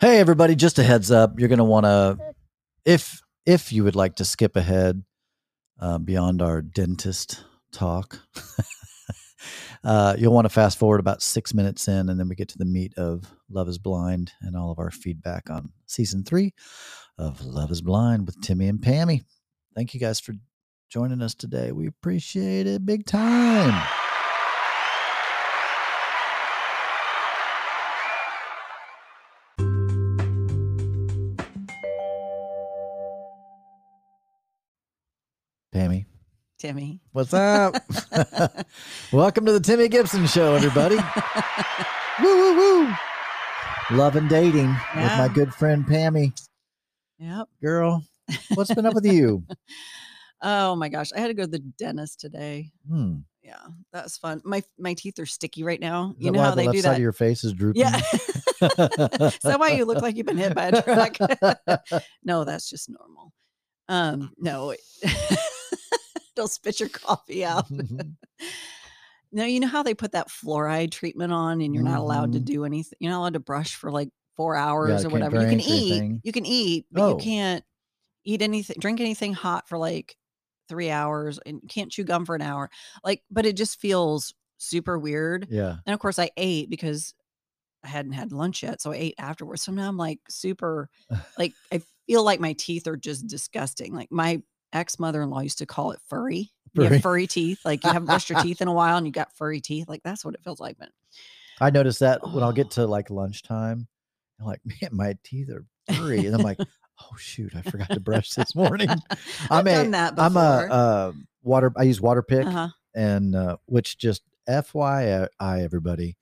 Hey everybody, just a heads up. You're going to want to if if you would like to skip ahead uh, beyond our dentist talk, uh, you'll want to fast forward about six minutes in, and then we get to the meat of Love Is Blind and all of our feedback on season three of Love Is Blind with Timmy and Pammy. Thank you guys for joining us today. We appreciate it big time. Timmy. what's up? Welcome to the Timmy Gibson Show, everybody. woo, woo, woo. Love and dating with my good friend Pammy. Yep. Girl, what's been up with you? Oh my gosh, I had to go to the dentist today. Hmm. Yeah, that was fun. My my teeth are sticky right now. You know how the they left do side that? of your face is drooping? yeah. Is that why you look like you've been hit by a truck? no, that's just normal. Um, no, they'll spit your coffee out. Now you know how they put that fluoride treatment on, and you're not allowed to Mhm. do anything. You're not allowed to brush for like four hours or whatever. You can eat. anything. You can eat, but Oh. you can't eat anything, drink anything hot for like three hours, and can't chew gum for an hour. Like, but it just feels super weird. yeah. And of course, I ate because I hadn't had lunch yet, so I ate afterwards. So now I'm like super, like I feel like my teeth are just disgusting. Like my ex mother in law used to call it furry. You Furry. have furry teeth, like you haven't brushed your teeth in a while, and you got furry teeth. Like that's what it feels like. But I notice that when I'll Oh. get to like lunchtime, I'm like, man, my teeth are furry. And I'm like, oh shoot, I forgot to brush this morning. I've I'm a, done that before. I'm a uh, water, I use water pick uh-huh. and uh, which just FYI, everybody,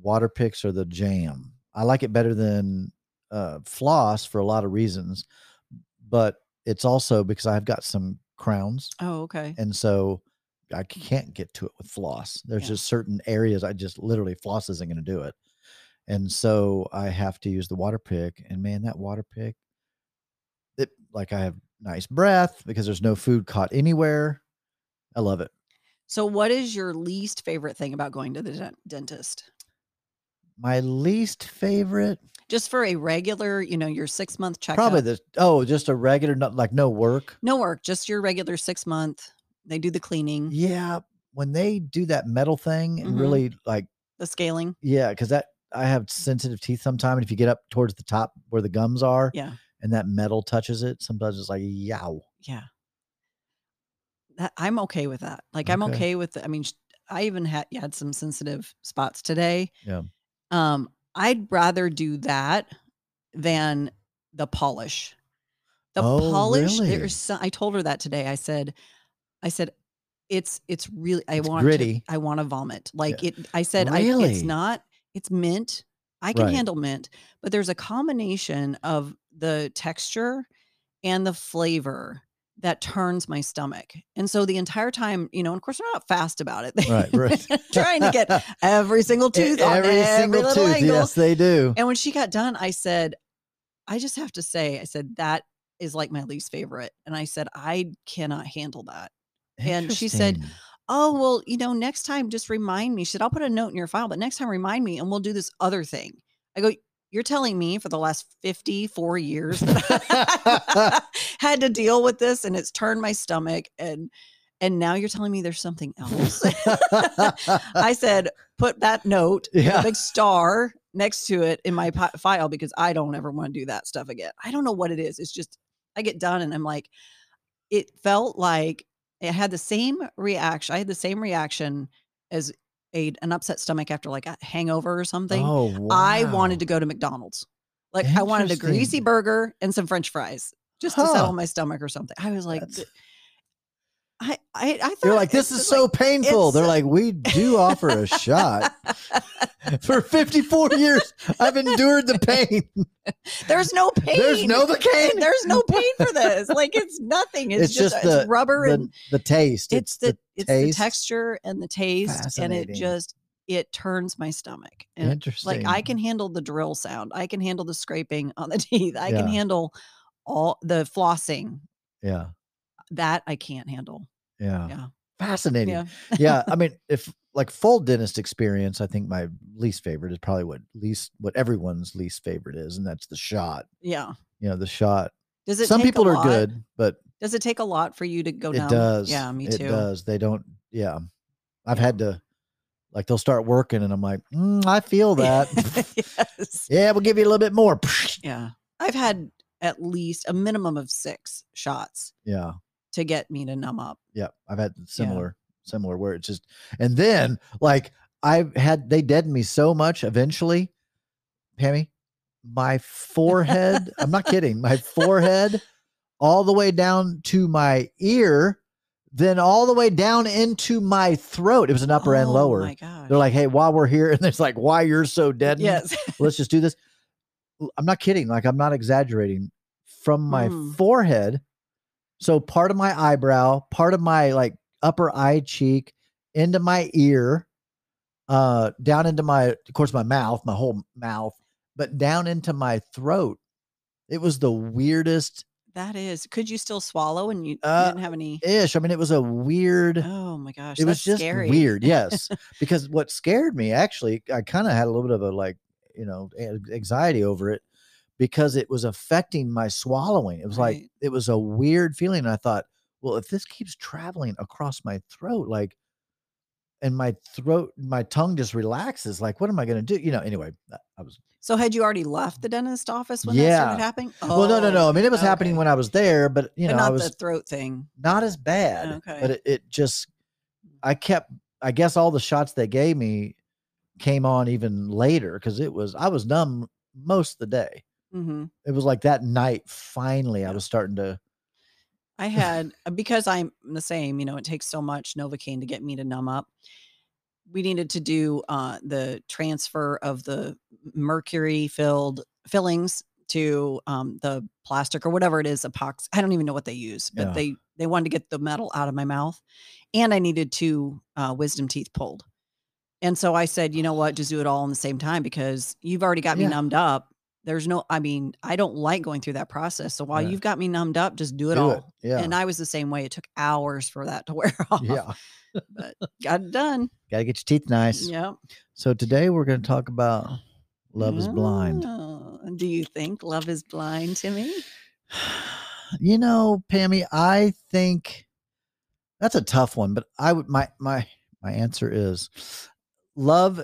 water picks are the jam. I like it better than uh, floss for a lot of reasons, but it's also because I've got some crowns, Oh, okay. and so I mm. can't get to it with floss. There's Yeah. just certain areas I just literally floss isn't going to do it, and so I have to use the water pick. And man, that water pick, it like I have nice breath because there's no food caught anywhere. I love it. So, what is your least favorite thing about going to the dentist? My least favorite, Just for a regular, you know, your six month checkup. probably the oh, just a regular, not like no work. no work, just your regular six month. They do the cleaning, Yeah, when they do that metal thing and Mhm. really like, the scaling. yeah, because that I have sensitive teeth sometimes, and if you get up towards the top where the gums are, Yeah. and that metal touches it, sometimes it's like yow. Yeah. That I'm okay with that. Like I'm Okay. okay with the, I mean, I even had you had some sensitive spots today. Yeah. Um, I'd rather do that than the polish. The Oh, polish, really? there's so, I told her that today. I said, I said, it's it's really I It's want gritty. to I want to vomit. Like it I said I it's not it's mint. I can Right. handle mint, but there's a combination of the texture and the flavor that turns my stomach. And so the entire time, you know, and of course, we're not fast about it. Right, right. Trying to get every single tooth on every single little tooth. angle. Yes, they do. And when she got done, I said, I just have to say, I said, that is like my least favorite. And I said, I cannot handle that. and she said, Oh, well, you know, next time just remind me. She said, I'll put a note in your file, but next time remind me and we'll do this other thing. I go, You're telling me for the last 54 years that I had to deal with this and it's turned my stomach and and now you're telling me there's something else. I said, put that note, Yeah. a big star next to it in my file because I don't ever want to do that stuff again. I don't know what it is. It's just I get done and I'm like, it felt like it had the same reaction. I had the same reaction as a an upset stomach after like a hangover or something. oh, wow. I wanted to go to McDonald's. Like I wanted a greasy burger and some French fries just to settle my stomach or something. I was like, That's- "Th- I, I, I thought You're like, this is so like- painful. They're uh, like, we do offer a shot. For 54 years, I've endured the pain. There's no pain. There's no pain. There's no pain for this. Like it's nothing. It's, It's just, just uh, it's the- rubber The, and the taste. it's, the, it's the texture and the taste and it just it turns my stomach. And Interesting. like I can handle the drill sound. I can handle the scraping on the teeth. I can handle all the flossing. Yeah. That I can't handle. Yeah. Yeah. fascinating. Yeah. yeah, I mean, if like full dentist experience, I think my least favorite is probably what least what everyone's least favorite is, and that's the shot. Yeah. You know, the shot. Does it Some people are good, but Does it take a lot for you to go it numb? does. Yeah, me too. It does. They don't. Yeah, I've Yeah. had to. Like they'll start working, and I'm like, "Mm, I feel that. yes. yeah, we'll give you a little bit more. Yeah. I've had at least a minimum of six shots Yeah, to get me to numb up. yeah. I've had similar, similar where it's just, and then like I've had they deadened me so much. Eventually, Pammy, my forehead. I'm not kidding. My forehead, all the way down to my ear, then all the way down into my throat. It was an upper and Oh lower. my gosh. They're like, hey, while we're here, and it's like, why you're so dead? yes. let's just do this. I'm not kidding. Like, I'm not exaggerating. From my Mm. forehead, so part of my eyebrow, part of my like upper eye cheek, into my ear, uh, down into my, of course, my mouth, my whole mouth, but down into my throat. It was the weirdest That is. Could you still swallow and you, you Uh, didn't have any? ish. I mean, it was a weird. Oh my gosh. it was just scary. weird yes because what scared me actually i kind of had a little bit of a like you know anxiety over it because it was affecting my swallowing it was like it was a weird feeling and i thought well if this keeps traveling across my throat like and my throat my tongue just relaxes like what am i going to do you know anyway uh, i was So had you already left the dentist office when that started happening? well no no no i mean it was happening oh, when i was there but you but know not i was the throat thing. not as bad Okay. but it, it just mm. i kept i guess all the shots they gave me came on even later because it was i was numb most of the day hmm it was like that night finally i was starting to I had uh, because I'm the same. You know, it takes so much Novocaine to get me to numb up. We needed to do uh, the transfer of the mercury filled fillings to um, the plastic or whatever it is, epox. I don't even know what they use, but Yeah. they they wanted to get the metal out of my mouth, and I needed two uh, wisdom teeth pulled. And so I said, you know what, just do it all in the same time because you've already got me Yeah. numbed up. There's no, I mean, I don't like going through that process. So while Yeah. you've got me numbed up, just do it do all. it yeah And I was the same way. It took hours for that to wear off. yeah But got it done. gotta get your teeth nice Yep. so today we're going to talk about love is blind Oh, Do you think love is blind to me? you know pammy i think that's a tough one but i would my my my answer is love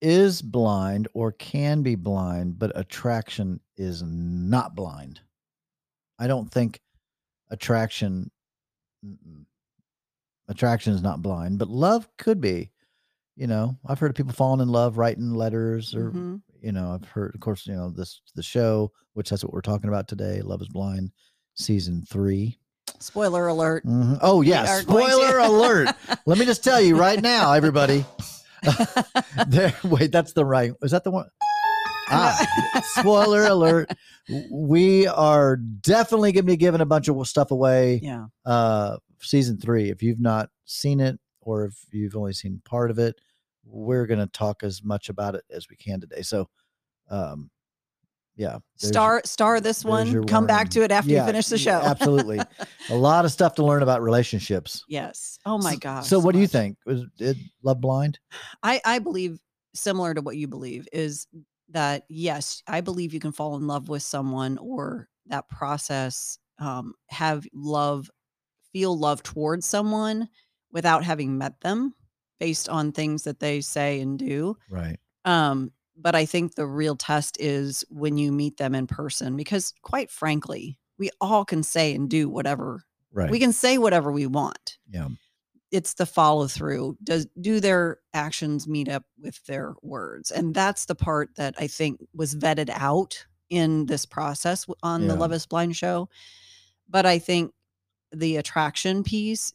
is blind or can be blind but attraction is not blind i don't think attraction attraction is not blind but love could be you know i've heard of people falling in love writing letters or Mhm. you know i've heard of course you know this the show which that's what we're talking about today love is blind season three Spoiler alert. Mhm. oh yeah are going to- spoiler alert let me just tell you right now everybody there wait that's the right is that the one? Ah spoiler alert. We are definitely going to be giving a bunch of stuff away yeah. uh season three. If you've not seen it or if you've only seen part of it we're going to talk as much about it as we can today. So um yeah Star star this one. Come back to it after Yeah, you finish the yeah, show. absolutely a lot of stuff to learn about relationships yes. Oh my gosh. so what do you think was it love blind I, I believe similar to what you believe is that yes, I believe you can fall in love with someone or that process um, have love, feel love towards someone without having met them based on things that they say and do. right Um, but I think the real test is when you meet them in person, because quite frankly, we all can say and do whatever right. we can say whatever we want. Yeah. It's the follow through does do their actions meet up with their words? And that's the part that i think was vetted out in this process on the Yeah. love is blind show. But i think the attraction piece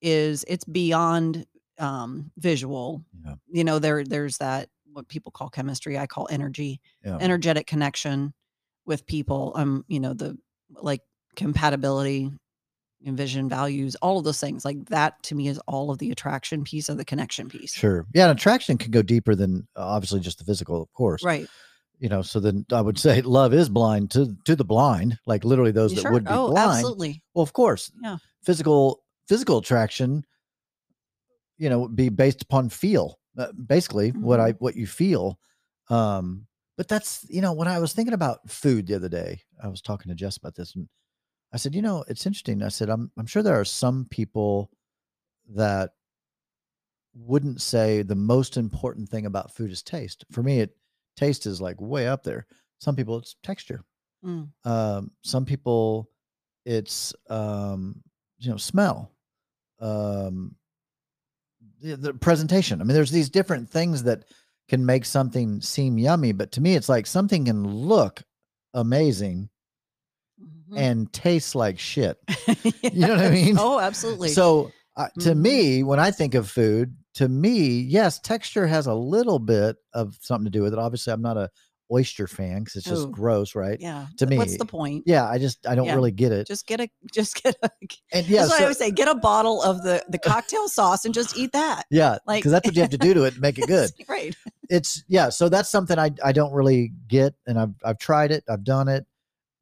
is it's beyond um visual. Yeah. You know there there's that what people call chemistry i call energy yeah. energetic connection with people um you know the like compatibility and vision values all of those things like that to me is all of the attraction piece of the connection piece. Sure. Yeah and attraction can go deeper than uh, obviously just the physical of course. Right. You know so then i would say love is blind to to the blind like literally those You that sure? would be oh blind. absolutely. Well of course Yeah. physical physical attraction you know be based upon feel uh, basically what i what you feel um but that's you know when i was thinking about food the other day i was talking to jess about this and i said you know it's interesting i said i'm i'm sure there are some people that wouldn't say the most important thing about food is taste. For me it taste is like way up there. Some people it's texture. Mm. um some people it's um you know smell. Um the, presentation i mean there's these different things that can make something seem yummy but to me it's like something can look amazing Mhm. and taste like shit You know what I mean? Oh, absolutely. so uh, to Mhm. me when i think of food to me yes texture has a little bit of something to do with it obviously i'm not a oyster fan because it's just Oh. gross right yeah. to me, what's the point? yeah i just i don't Yeah. really get it Just get a just get a. and yeah that's what so- I always say. Get a bottle of the the cocktail sauce and just eat that. yeah like- because that's what you have to do to it to make it good right. it's yeah so that's something i i don't really get and i've i've tried it i've done it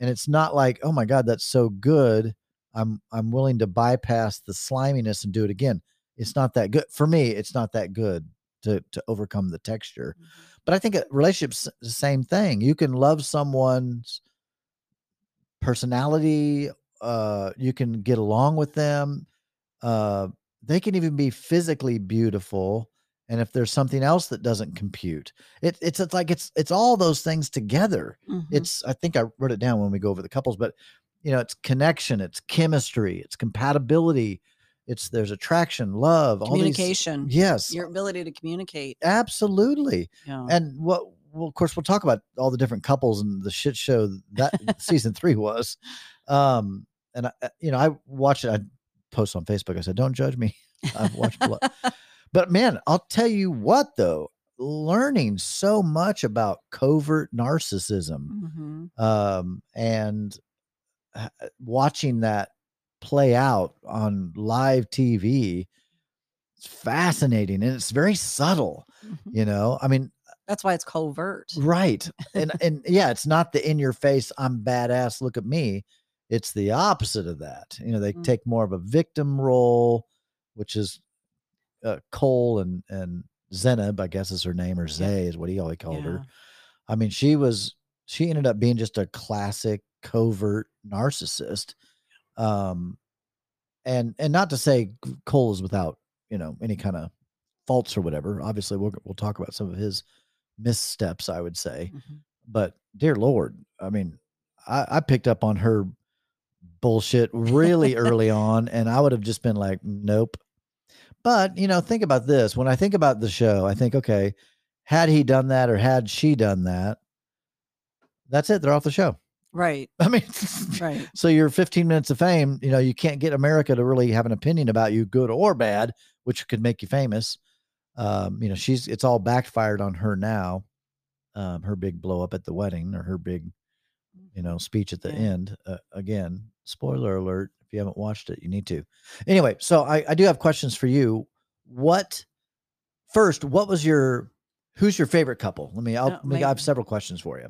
and it's not like oh my god that's so good i'm i'm willing to bypass the sliminess and do it again it's not that good for me it's not that good to to overcome the texture mm-hmm. But i think a relationship's the same thing you can love someone's personality uh you can get along with them uh they can even be physically beautiful and if there's something else that doesn't compute it, it's it's like it's it's all those things together Mhm. it's i think i wrote it down when we go over the couples but you know it's connection it's chemistry it's compatibility it's there's attraction love all these communication. yes Your ability to communicate. absolutely Yeah. and what well of course we'll talk about all the different couples and the shit show that season three was um and I, I- you know i watched it i post on facebook i said don't judge me i've watched a lot but man i'll tell you what though learning so much about covert narcissism Mhm. um and uh, watching that play out on live tv it's fascinating and it's very subtle Mhm. you know i mean That's why it's covert. right and and yeah it's not the in your face i'm badass look at me it's the opposite of that you know they Mm. take more of a victim role which is uh, cole and and zenab i guess is her name or zay is what he always called her i mean she was she ended up being just a classic covert narcissist um and and not to say cole is without you know any kind of faults or whatever obviously we'll, we'll talk about some of his missteps i would say Mhm. but dear lord i mean i, I picked up on her bullshit really early on and i would have just been like nope but you know think about this when i think about the show i think okay had he done that or had she done that that's it they're off the show Right. i mean Right. so your 15 minutes of fame you know you can't get america to really have an opinion about you good or bad which could make you famous um you know she's it's all backfired on her now um her big blow up at the wedding or her big you know speech at the Yeah. end uh, again spoiler alert if you haven't watched it you need to anyway so i i do have questions for you what first what was your who's your favorite couple let me i'll Uh, let i have several questions for you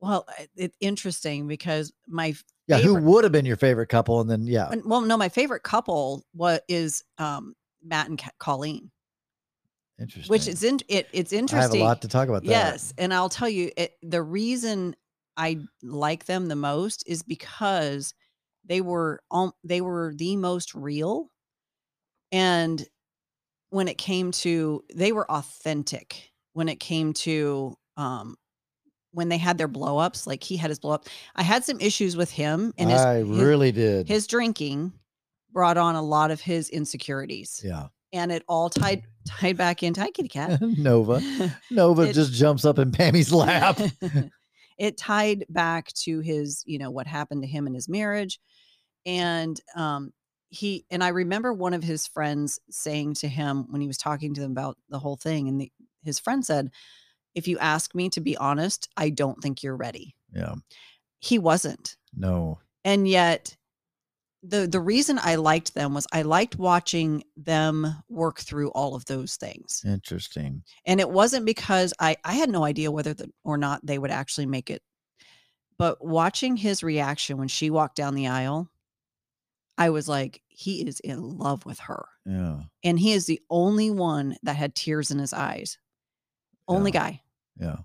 Well, it's interesting because my yeah who would have been your favorite couple and then yeah well, no, my favorite couple what is um Matt and Colleen, interesting which is in it. It's interesting. i have a lot to talk about that Yes, and I'll tell you it, the reason I like them the most is because they were on they were the most real and when it came to they were authentic when it came to um when they had their blow ups like he had his blow up I had some issues with him and his i his, really did. his drinking brought on a lot of his insecurities. Yeah. And it all tied tied back into hi kitty cat. Nova. Nova It- just jumps up in pammy's lap. It tied back to his, you know, what happened to him in his marriage. And um he and I remember one of his friends saying to him when he was talking to them about the whole thing, and the, his friend said, If you ask me to be honest, I don't think you're ready. yeah He wasn't. no And yet the the reason I liked them was I liked watching them work through all of those things. interesting and it wasn't because I I had no idea whether the, or not they would actually make it. But watching his reaction when she walked down the aisle, I was like, he is in love with her. Yeah. And he is the only one that had tears in his eyes. Only Yeah. guy Yeah.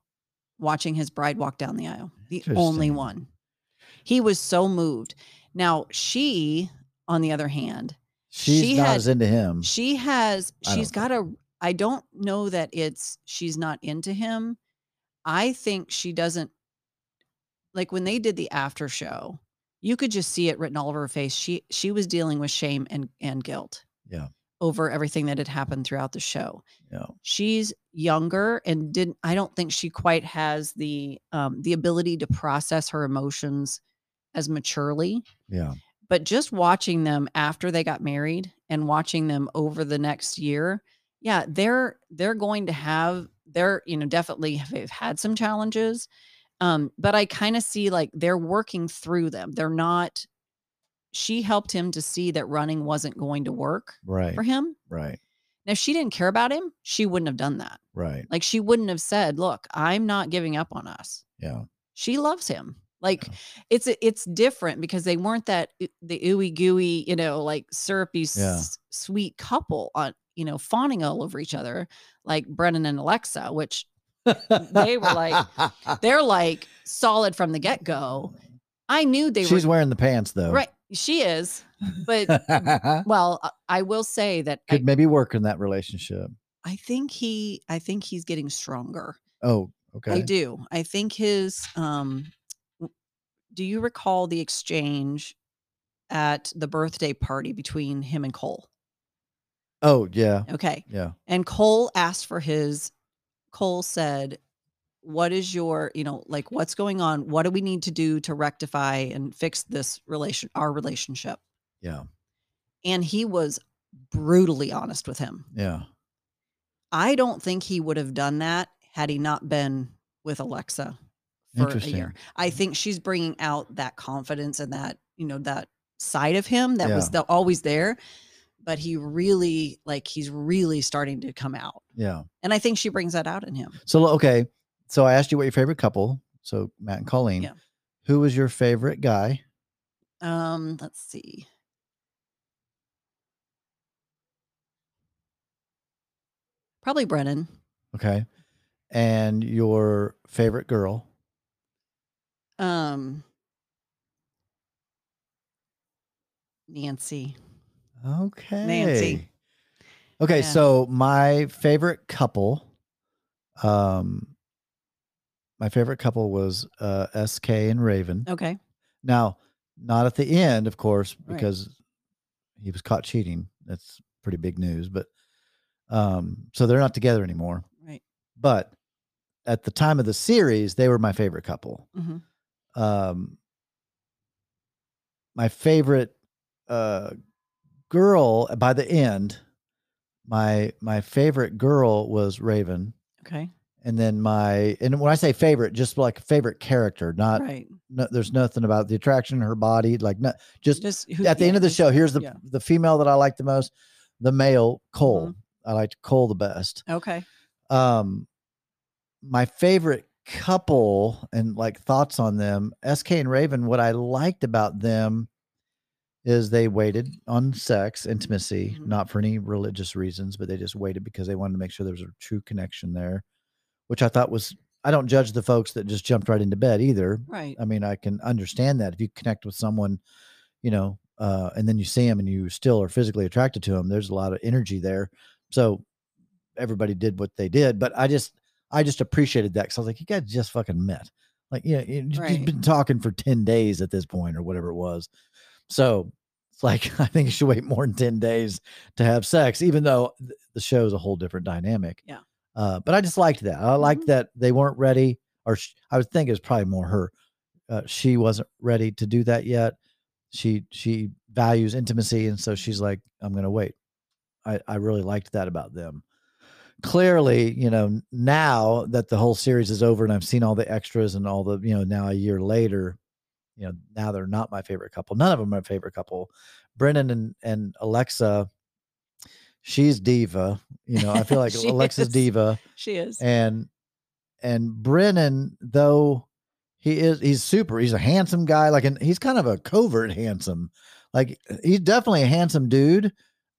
watching his bride walk down the aisle. The only one. He was so moved. Now, she, on the other hand, She's She not had- as into him. she has, she's got a, I don't know that it's, she's not into him. I think she doesn't, like when they did the after show, you could just see it written all over her face. She, she was dealing with shame and, and guilt. Yeah. Over everything that had happened throughout the show. Yeah. she's younger and didn't i don't think she quite has the um the ability to process her emotions as maturely Yeah. but just watching them after they got married and watching them over the next year yeah they're they're going to have they're you know definitely have they've had some challenges um but i kind of see like they're working through them they're not she helped him to see that running wasn't going to work Right. for him Right. now if she didn't care about him she wouldn't have done that Right. like she wouldn't have said, "Look, I'm not giving up on us." Yeah. She loves him. Like Yeah. it's it's different because they weren't that the ooey gooey, you know, like syrupy, Yeah. s- sweet couple on you know fawning all over each other like Brennan and Alexa, which They were like- they're like solid from the get go. I knew they She's were wearing the pants though. right. She is, but well, I- I will say that I, maybe work in that relationship. I think he, I think he's getting stronger. Oh, okay. I do. I think his um do you recall the exchange at the birthday party between him and Cole? Oh, yeah. Okay. Yeah. And Cole asked for his Cole said, "What is your, you know, like what's going on? What do we need to do to rectify and fix this relation our relationship?" Yeah. And he was brutally honest with him. Yeah. I don't think he would have done that had he not been with Alexa for a year. I mm. think she's bringing out that confidence and that, you know, that side of him that was the, always there, but he really like he's really starting to come out. Yeah. And I think she brings that out in him. So okay. So I asked you what your favorite couple. So Matt and Colleen. Yeah. Who was your favorite guy? Um, let's see. Probably Brennan. Okay. And your favorite girl? Um Nancy. Okay. Nancy. Okay, Yeah. so my favorite couple, um, my favorite couple was uh, SK and Raven. Okay. Now, not at the end, of course, Right. because he was caught cheating. That's pretty big news. But um, so they're not together anymore. Right. But at the time of the series, they were my favorite couple. hmm Um, my favorite uh, girl by the end, my my favorite girl was Raven, Okay. And then my and when I say favorite, just like favorite character, not right. no, there's nothing about the attraction, her body, like not just Just who, at the yeah, end of the show. Here's the yeah. the female that I like the most, the male Cole. Mhm. I liked Cole the best. Okay. Um, my favorite couple and like thoughts on them, SK and Raven. What I liked about them is they waited on sex, intimacy, Mhm. not for any religious reasons, but they just waited because they wanted to make sure there was a true connection there, which I thought was. I don't judge the folks that just jumped right into bed either. Right. I mean, I can understand that if you connect with someone, you know, uh, and then you see them and you still are physically attracted to them, there's a lot of energy there. So everybody did what they did, but I just, I just appreciated that because I was like, you guys just fucking met. Like, you know, you- you've been talking for 10 days at this point or whatever it was. So it's like, I think you should wait more than 10 days to have sex, even though the show is a whole different dynamic. Yeah. Uh, but I just liked that. I liked Mhm. that they weren't ready, or sh- I would think it was probably more her. Uh, she wasn't ready to do that yet. She she values intimacy, and so she's like, "I'm going to wait." I I really liked that about them. Clearly, you know, now that the whole series is over and I've seen all the extras and all the, you know, now a year later, you know, now they're not my favorite couple. None of them are my favorite couple. Brennan and and Alexa, she's diva. You know, I feel like Alexa's is. diva She is. and and Brennan though he is he's super he's a handsome guy like and he's kind of a covert handsome Like he's definitely a handsome dude.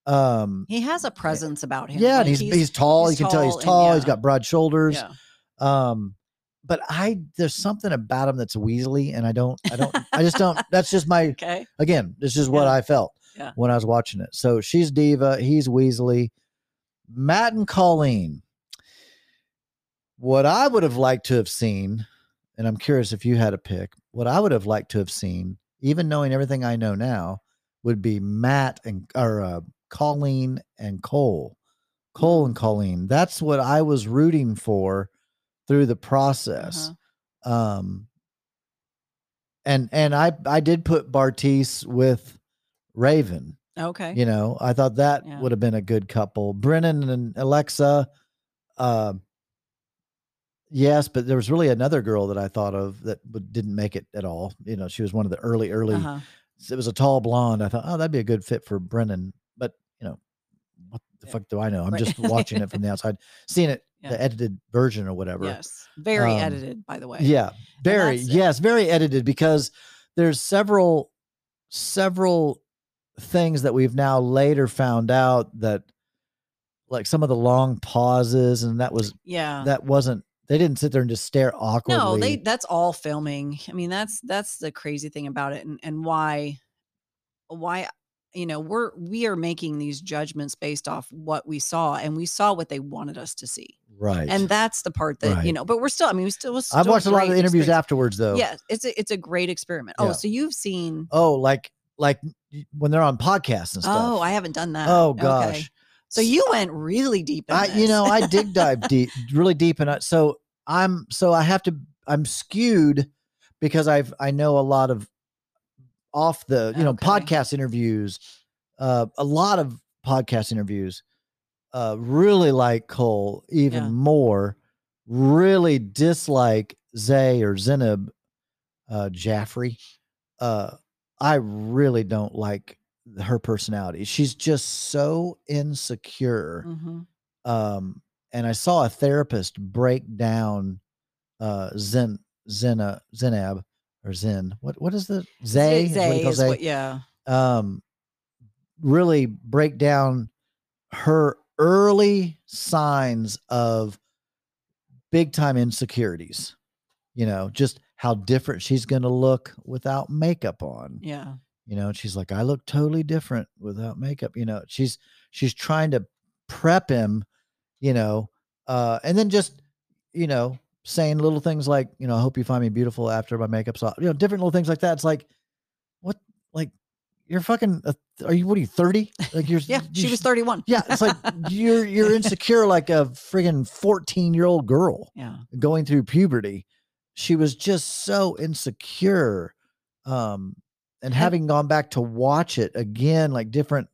Um, He has a presence about him. yeah, like and he's, he's tall. he's you can tell he's tall and tall. He's yeah. got broad shoulders. yeah. Um, but I there's something about him that's Weasley, and I don't, I don't, I just don't. That's just my Okay. again. This is what I felt Yeah. when I was watching it. So she's diva. He's Weasley. Matt and Colleen. What I would have liked to have seen, and I'm curious if you had a pick. What I would have liked to have seen, even knowing everything I know now, would be Matt and or uh, Colleen and Cole. Cole and Colleen. That's what I was rooting for through the process. Uh-huh. Um and and I I did put Bartise with Raven. Okay. You know, I thought that Yeah. would have been a good couple. Brennan and Alexa, uh, yes, but there was really another girl that I thought of that didn't make it at all. You know, she was one of the early, early. Uh-huh. It was a tall blonde. I thought, oh, that'd be a good fit for Brennan. But you know, what the Yeah. fuck do I know? I'm Right. just watching it from the outside, seeing it, Yeah. the edited version or whatever. Yes. Very Um, edited, by the way. Yeah, very it. yes, very edited because there's several several things that we've now later found out that like some of the long pauses and that was Yeah. that wasn't they didn't sit there and just stare awkwardly. No, they that's all filming. I mean, that's that's the crazy thing about it and and why why you know, we're we are making these judgments based off what we saw and we saw what they wanted us to see. right. And that's the part that, Right. you know, but we're still I mean, we still was I've watched a lot of the interviews experience. afterwards though. Yeah, it's a it's a great experiment. Oh, yeah. Oh, so you've seen Oh, like like when they're on podcasts and stuff. Oh, I haven't done that. Oh Okay. gosh. So you went really deep in I, you know, I dig dive deep, really deep and. So I'm, so I have to, I'm skewed because I've, I know a lot of off the, you know, podcast interviews, uh, a lot of podcast interviews, uh, really like Cole even Yeah. more, really dislike Zay or Zenib, uh, Jaffrey. Uh, I really don't like her personality. She's just so insecure Mhm. um and i saw a therapist break down uh zen zena zenab or zen what what is the zay, is what Zay is what, yeah. um really break down her early signs of big time insecurities you know just how different she's going to look without makeup on Yeah. you know she's like i look totally different without makeup you know she's she's trying to prep him you know uh and then just you know saying little things like you know i hope you find me beautiful after my makeup's off you know different little things like that it's like what like you're fucking uh, are you what are you 30 like you're Yeah. you She was 31. yeah it's like you're you're insecure like a friggin 14 year old girl Yeah. going through puberty she was just so insecure um and having gone back to watch it again like different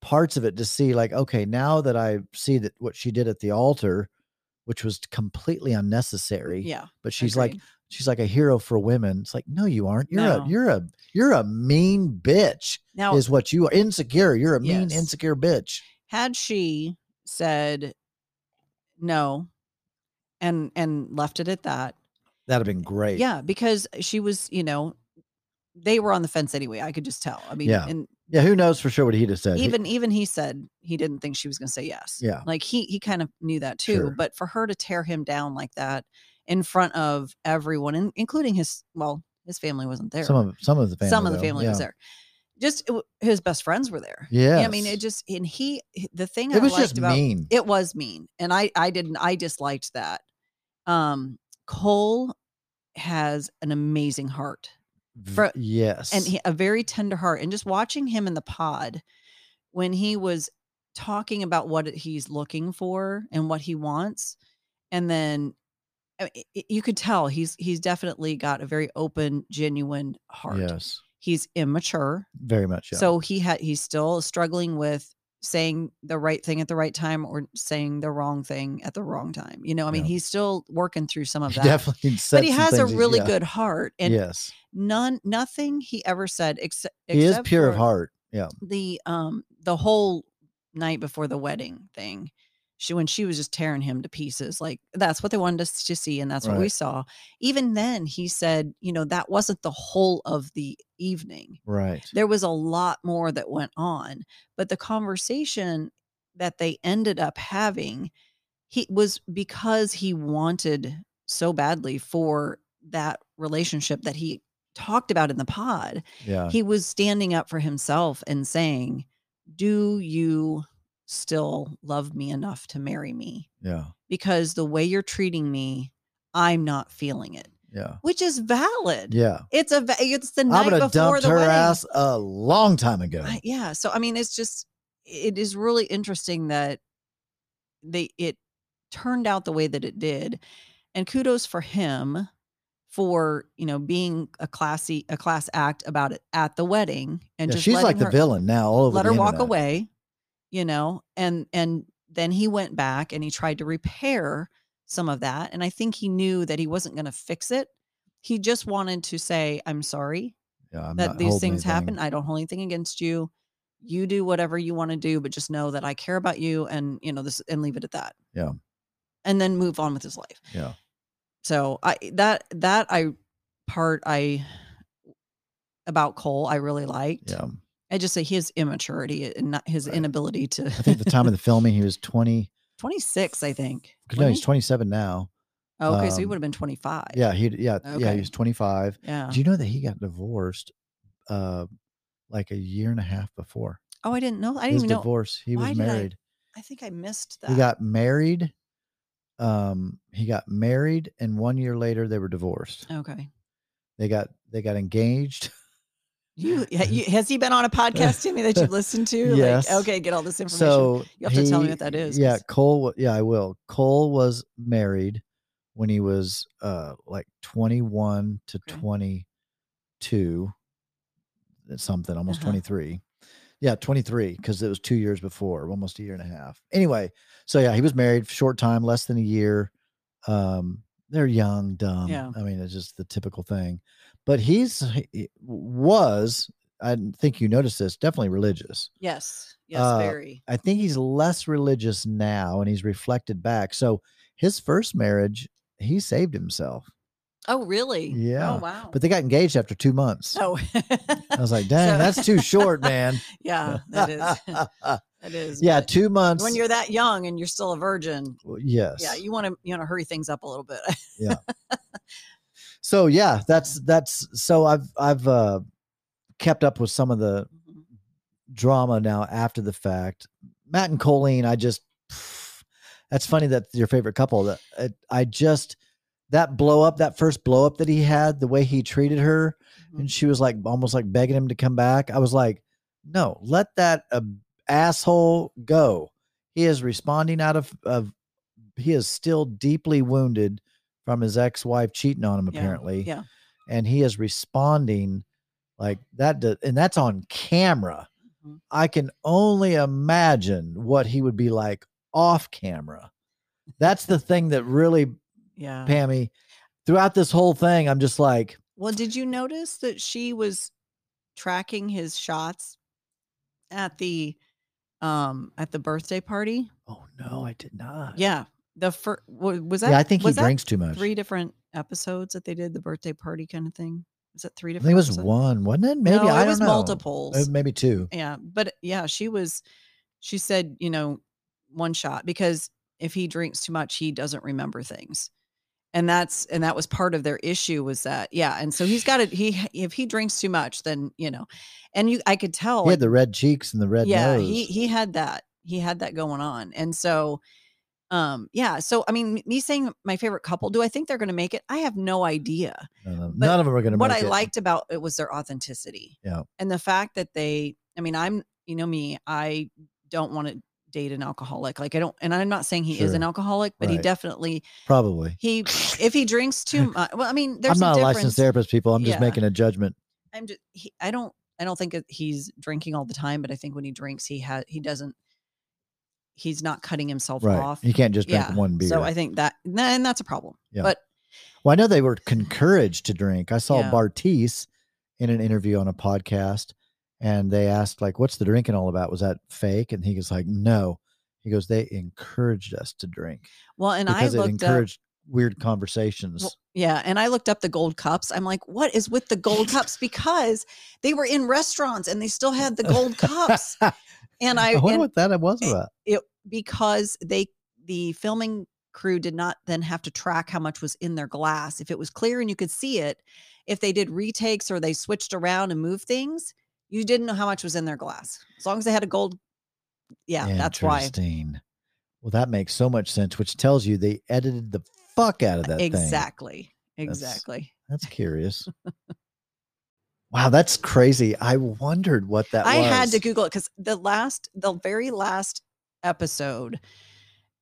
parts of it to see like okay now that i see that what she did at the altar which was completely unnecessary Yeah. but she's like she's like a hero for women it's like no you aren't you're No. a you're a you're a mean bitch now is what you are insecure you're a mean insecure bitch had she said no and and left it at that that'd have been great yeah because she was you know they were on the fence anyway i could just tell i mean Yeah. and yeah who knows for sure what he'd have said even even he said he didn't think she was going to say yes Yeah. like he he kind of knew that too Sure. but for her to tear him down like that in front of everyone in, including his well his family wasn't there some of some of the family some of the though, family was yeah. there just it his best friends were there yeah i mean it just and he the thing it I was liked just about mean it was mean and i i didn't i disliked that um cole has an amazing heart for- yes and he, a very tender heart and just watching him in the pod when he was talking about what he's looking for and what he wants and then I mean, you could tell he's he's definitely got a very open genuine heart. Yes. He's immature. Very much yeah. so he had he's still struggling with saying the right thing at the right time or saying the wrong thing at the wrong time. You know, I mean, Yeah. he's still working through some of He that. definitely but he has a really yeah. good heart and yes none nothing he ever said except he is pure of heart yeah The um the whole night before the wedding thing. She when she was just tearing him to pieces like that's what they wanted us to see and that's what we saw even then he said you know that wasn't the whole of the evening Right. there was a lot more that went on but the conversation that they ended up having he was because he wanted so badly for that relationship that he talked about in the pod Yeah. he was standing up for himself and saying do you still love me enough to marry me yeah. because the way you're treating me i'm not feeling it Yeah. which is valid Yeah. it's a it's the I night have before dumped the her wedding ass a long time ago. I- yeah so i mean it's just it is really interesting that they it turned out the way that it did and kudos for him for you know being a classy a class act about it at the wedding and Yeah, just she's like letting the villain now all over let her walk away you know and and then he went back and he tried to repair some of that and i think he knew that he wasn't going to fix it he just wanted to say i'm sorry Yeah, I'm that these things anything. happen. I don't hold anything against you. You do whatever you want to do, but just know that I care about you and you know this and leave it at that. Yeah. And then move on with his life. Yeah. So I that that I part I about Cole I really liked. Yeah. I just say his immaturity and not his Right. inability to I think at the time of the filming, he was 20. 26, I think. No, he's 27 now. Oh, okay, so he um, would have been 25. Yeah. He, yeah. Yeah. He was 25. Yeah. Do you know that he got divorced uh, like a year and a half before? Oh, I didn't know. I didn't His even know. divorce. He Why was did I- married. I think I missed that. He got married. Um, he got married, and one year later they were divorced. Okay. They got they got engaged. You, you has he been on a podcast, Timmy, that you listened to? Yes. Like, okay, get all this information. So You have to tell me what that is, Yeah, 'cause- Cole. Yeah, I will. Cole was married when he was uh like 21 to Okay. 22. Something, almost Uh-huh. 23. Yeah, 23 because it was two years before, almost a year and a half. Anyway, so yeah, he was married for short time, less than a year. Um, they're young, dumb. Yeah. I mean, it's just the typical thing. But he's he was, I think you noticed this, definitely religious. yes, yes, uh, very. I think he's less religious now and he's reflected back. So his first marriage, he saved himself, Oh, really? yeah, Oh, wow. but they got engaged after two months. oh, I was like, dang, So- that's too short, man. yeah, that is. That is. yeah, two months. When you're that young and you're still a virgin, Well, yes. yeah, you want to you want to hurry things up a little bit. So yeah, that's that's so I've I've uh kept up with some of the Mhm. drama now after the fact. Matt and Colleen, I just that's funny that your favorite couple. That uh, I just that blow up, that first blow up that he had, the way he treated her, Mhm. and she was like almost like begging him to come back. I was like, no, let that uh, asshole go. He is responding out of of he is still deeply wounded from his ex-wife cheating on him apparently yeah. and he is responding like that do- and that's on camera Mhm. i can only imagine what he would be like off camera that's the thing that really Yeah. pammy throughout this whole thing i'm just like Well, did you notice that she was tracking his shots at the um at the birthday party? oh no i did not Yeah. The first was that yeah i think he drinks too much three different episodes that they did the birthday party kind of thing. Was it three i different? think it was episodes? one wasn't it maybe No, i it don't was know multiples. Maybe two Yeah, but yeah, she was. She said, you know, one shot because if he drinks too much, he doesn't remember things, and that's and that was part of their issue was that yeah, and so he's got it. He if he drinks too much, then you know, and you I could tell. he had the red cheeks and the red yeah, nose he he had that. He had that going on, and so. Um, yeah. So, I mean, me saying my favorite couple, do I think they're going to make it? I have no idea none of, none of them are going to what I it. liked about it was their authenticity. Yeah. And the fact that they, I mean, I'm, you know, me, I don't want to date an alcoholic. Like I don't, and I'm not saying he is an alcoholic, but he definitely, probably he, if he drinks too much, well, I mean, there's i'm not a difference. licensed therapist people i'm just Yeah. making a judgment I'm just, he, I don't, I don't think he's drinking all the time, but I think when he drinks, he has, he doesn't, he's not cutting himself right off. you can't just drink yeah. one beer So I think that, and that's a problem. Yeah. But Well, I know they were encouraged to drink. I saw Yeah. In an interview on a podcast, and they asked like, "What's the drinking all about? Was that fake?" And he was like, "No." He goes, they encouraged us to drink Well, and I looked up. encouraged weird conversations. Well, yeah, and I looked up the gold cups. I'm like, what is with the gold cups? Because they were in restaurants and they still had the gold cups. And I, I wonder and what that uh, was about. it because they the filming crew did not then have to track how much was in their glass. If it was clear and you could see it, if they did retakes or they switched around and moved things, you didn't know how much was in their glass. As long as they had a gold, yeah, that's why. Interesting. Well, that makes so much sense, which tells you they edited the fuck out of that thing. Exactly. That's- Exactly. That's curious. wow, that's crazy. I wondered what that I was. had to Google it because the last, the very last episode,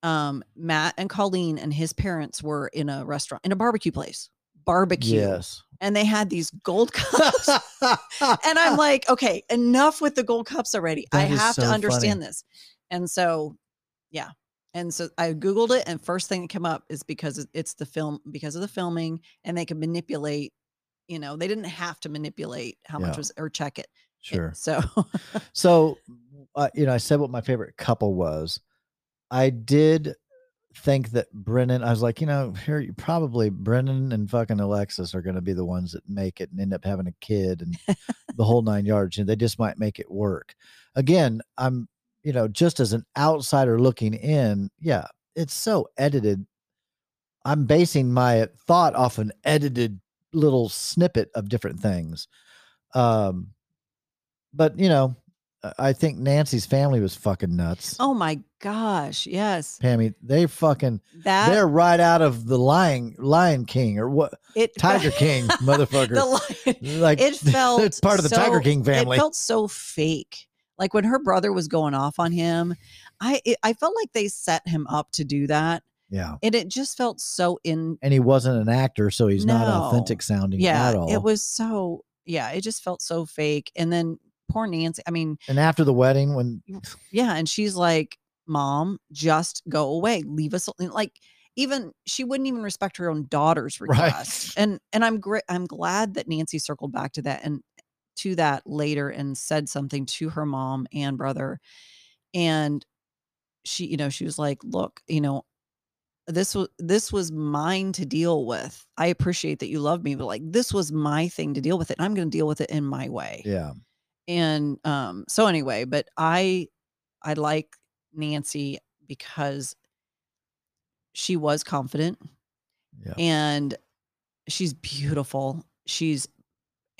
um, Matt and Colleen and his parents were in a restaurant, in a barbecue place, barbecue, Yes. and they had these gold cups. and I'm like, okay, enough with the gold cups already. I That is have to so funny. understand this. And so, yeah. And so I Googled it, and first thing that came up is because it's the film, because of the filming, and they can manipulate, you know, they didn't have to manipulate how much was or check it. It- sure. So, So, uh, you know, I said what my favorite couple was. I did think that Brennon, I was like, you know, here you probably Brennon and fucking Alexis are going to be the ones that make it and end up having a kid and the whole nine yards. And they just might make it work. Again, I'm, you know, just as an outsider looking in, yeah, it's so edited. I'm basing my thought off an edited little snippet of different things. Um, but you know, I- think Nancy's family was fucking nuts. oh my gosh, yes, Pammy, they fucking that they're right out of the Lion Lion King or what it Tiger King, motherfucker. the lion, like it felt it's part of the Tiger King family. It felt so fake. Like when her brother was going off on him, I it, I felt like they set him up to do that, yeah. and it just felt so in. And he wasn't an actor, so he's not authentic sounding Yeah, at all. it was so. Yeah, it just felt so fake. And then poor Nancy. I mean, and after the wedding, when yeah, and she's like, "Mom, just go away. Leave us." Like even she wouldn't even respect her own daughter's Right. request. And and I'm great. I'm glad that Nancy circled back to that and to that later and said something to her mom and brother. And she, you know, she was like, "Look, you know." This was this was mine to deal with. I appreciate that you love me, but like this was my thing to deal with it. And I'm going to deal with it in my way yeah, and um so anyway but i i like nancy because she was confident yeah, and she's beautiful she's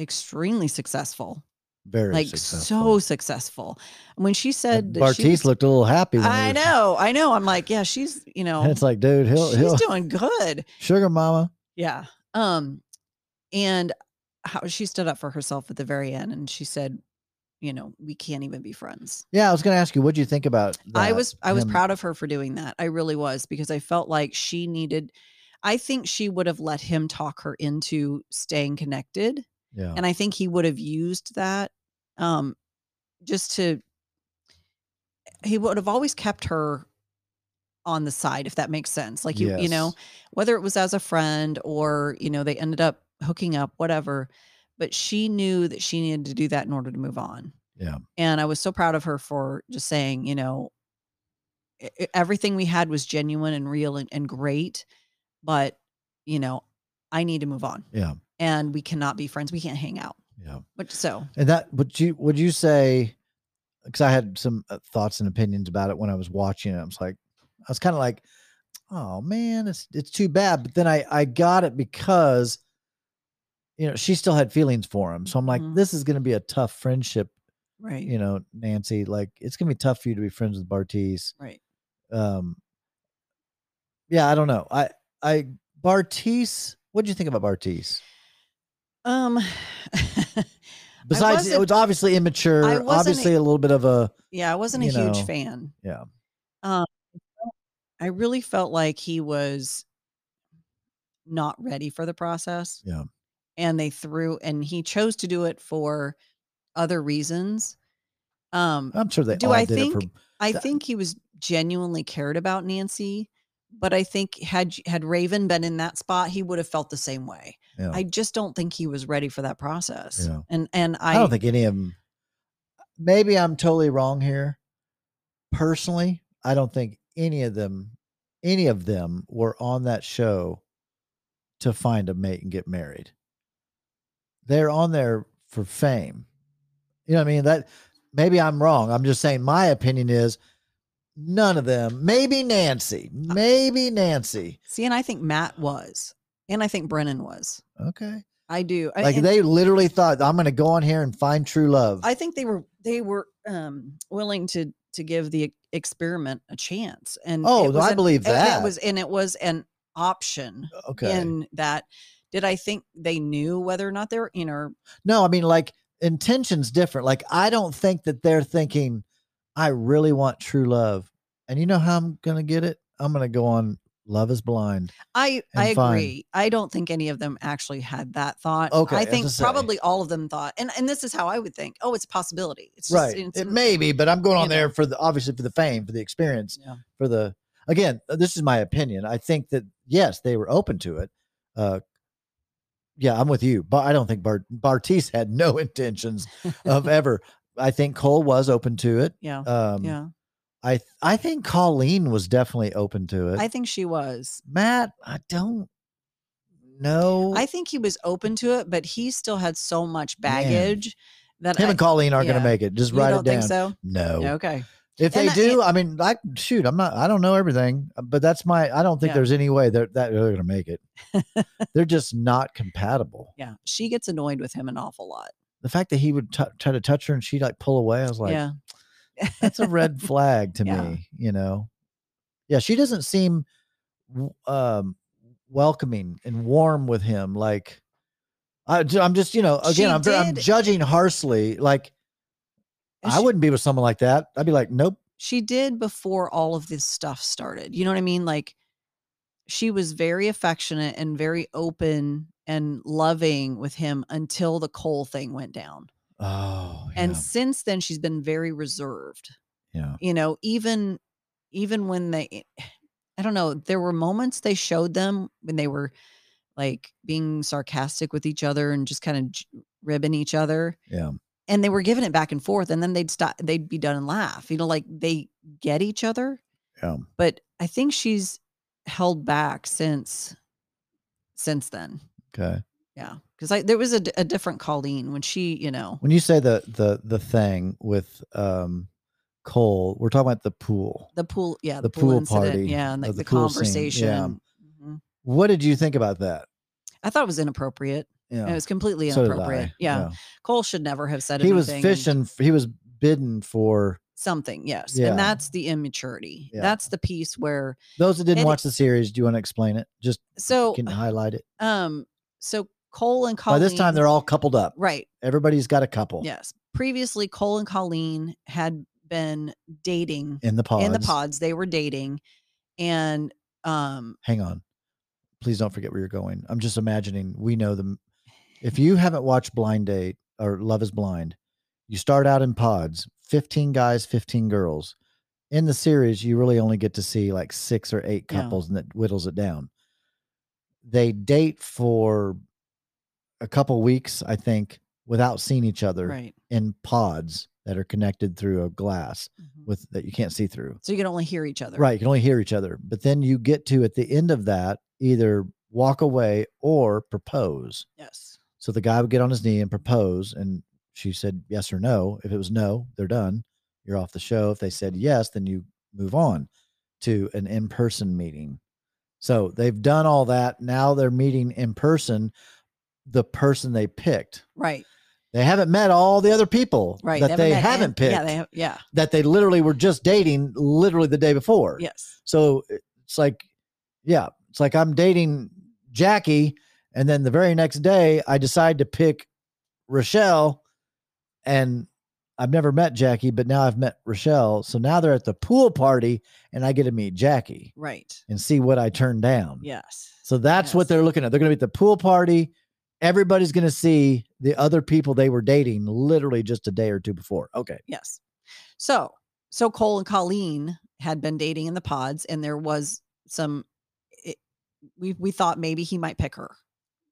extremely successful very like successful. so successful when she said that Bartise looked a little happy. I know i know i'm like yeah she's you know it's like, dude, he'll she's he'll doing good sugar mama. yeah um and how she stood up for herself at the very end and she said you know we can't even be friends Yeah, I was going to ask you, what do you think about? I was I was Him- proud of her for doing that. I really was because I felt like she needed I think she would have let him talk her into staying connected Yeah, and I think he would have used that um just to he would have always kept her on the side if that makes sense. Like you you know, whether it was as a friend or you know they ended up hooking up whatever, but she knew that she needed to do that in order to move on. Yeah, and I was so proud of her for just saying, you know, everything we had was genuine and real and, and great, but you know, I need to move on, yeah, and we cannot be friends. We can't hang out. yeah. But so And that would you would you say? Because I had some uh, thoughts and opinions about it when I was watching it. I was like, I was kind of like, oh man, it's it's too bad. But then I I got it because, you know, she still had feelings for him. So I'm like, Mhm. this is going to be a tough friendship. right, You know, Nancy, like it's going to be tough for you to be friends with Bartise. right. Um, yeah, I don't know. I I Bartise. What do you think about Bartise? Um, Besides, it wasn't- obviously immature. Obviously, a little bit of a yeah, I wasn't a huge know, fan. yeah. Um, I really felt like he was not ready for the process. Yeah. and they threw and he chose to do it for other reasons um I'm sure they Do all I did it for think- i think he was genuinely cared about nancy but i think had had raven been in that spot he would have felt the same way Yeah. i just don't think he was ready for that process Yeah. and and i, I, don't think any of them. Maybe I'm totally wrong here. Personally, I don't think any of them, any of them were on that show to find a mate and get married. They're on there for fame. You know what I mean? That maybe I'm wrong. I'm just saying my opinion is none of them. Maybe Nancy. Maybe Nancy. See, and I think Matt was, and I think Brennon was. Okay. I do. Like and they literally thought I'm going to go on here and find true love. I think they were they were um willing to to give the experiment a chance. And Oh, I an- believe that. It was and it was an option okay. in that. Did I think they knew whether or not they were, in or? No, I mean like intentions different. Like I don't think that they're thinking I really want true love. And you know how I'm going to get it? I'm going to go on Love is Blind. I I agree. I don't think any of them actually had that thought. Okay, I think probably all of them thought, and and this is how I would think. Oh, it's a possibility. It's just, right. It's, It may be, but I'm going on there know. for the obviously for the fame, for the experience, Yeah. for the again, uh, this is my opinion. I think that yes, they were open to it. Uh yeah, I'm with you, but I don't think Bart Bartise had no intentions of ever. I think Cole was open to it. Yeah. Um, yeah. I th- I think Colleen was definitely open to it. I think she was. Matt, I don't know. I think he was open to it, but he still had so much Man. baggage that him I, and Colleen aren't going to make it. Just write it down. think so? No. Okay. If And they do, I mean, like, shoot, I'm not. I don't know everything, uh, but that's my. I don't think Yeah. there's any way that that they're going to make it. they're just not compatible. Yeah. She gets annoyed with him an awful lot. The fact that he would t- try to touch her and she'd like pull away, I was like, yeah. that's a red flag to Yeah. me. You know, yeah, she doesn't seem um welcoming and warm with him. Like, I, am just, you know, again, I'm, I'm judging harshly. Like, And I wouldn't be with someone like that. I'd be like, nope. she did before all of this stuff started. You know what I mean? Like she was very affectionate and very open and loving with him until the Cole thing went down. Oh, And since then she's been very reserved. yeah. You know, even even when they eh, I don't know, there were moments they showed them when they were like being sarcastic with each other and just kind of ribbing each other Yeah. and they were giving it back and forth and then they'd stop they'd be done and laugh you know like they get each other Yeah. but i think she's held back since since then Okay. yeah because i there was a, a different colleen when she you know When you say the the the thing with um Cole, we're talking about the pool. the pool yeah The the, pool, pool incident party, yeah and uh, like the the, conversation yeah. Mhm. What did you think about that? i thought it was inappropriate Yeah. it was completely so inappropriate I, yeah. cole should never have said He was anything and- fishing. f- He was bidden for something yes Yeah. and that's the immaturity Yeah. that's the piece where those that didn't watch the series. Do you want to explain it? Just so can highlight it. um so cole and colleen By this time, they're all coupled up. right Everybody's got a couple. Yes. Previously, Cole and Colleen had been dating In the pods. in the pods. They were dating, and um, Hang on. Please don't forget where you're going. I'm just imagining we know them. If you haven't watched Blind Date or Love is Blind, you start out in pods, 15 guys, 15 girls. In the series, you really only get to see like six or eight Yeah. couples and that whittles it down. They date for a couple weeks, I think, without seeing each other right. in pods that are connected through a glass Mhm. with that you can't see through. So you can only hear each other. Right. You can only hear each other. But then you get to at the end of that, either walk away or propose. Yes. So the guy would get on his knee and propose. And she said yes or no. If it was no, they're done. You're off the show. If they said yes, then you move on to an in person meeting. So they've done all that. Now they're meeting in person the person they picked. Right. They haven't met all the other people Right. that they haven't and- picked Yeah. They have. Yeah. that they literally were just dating literally the day before. Yes. So it's like, yeah, it's like I'm dating Jackie, and then the very next day I decide to pick Rochelle, and I've never met Jackie, but now I've met Rochelle. So now they're at the pool party, and I get to meet Jackie Right. and see what I turn down. Yes. So that's what they're looking at. They're going to be at the pool party. Everybody's going to see the other people they were dating literally just a day or two before. Okay. Yes. So so Cole and Colleen had been dating in the pods, and there was some. It, we we thought maybe he might pick her.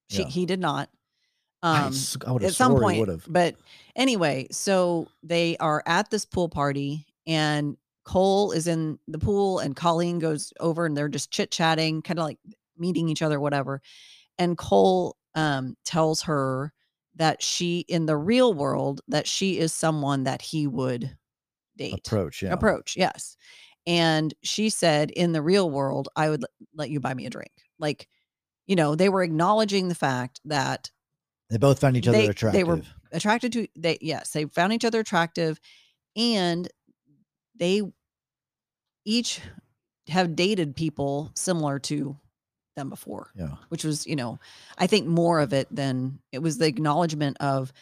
She Yeah. he did not. Um, I would have at some point would have. but anyway so they are at this pool party and Cole is in the pool and Colleen goes over and they're just chit chatting, kind of like meeting each other, whatever. And Cole um, tells her that she, in the real world, that she is someone that he would date Approach. Yeah. approach yes and she said in the real world i would let you buy me a drink like you know they were acknowledging the fact that They both found each other They- attractive. they were- attracted to they yes they found each other attractive and they each have dated people similar to them before yeah. which was you know i think more of it than it was the acknowledgement of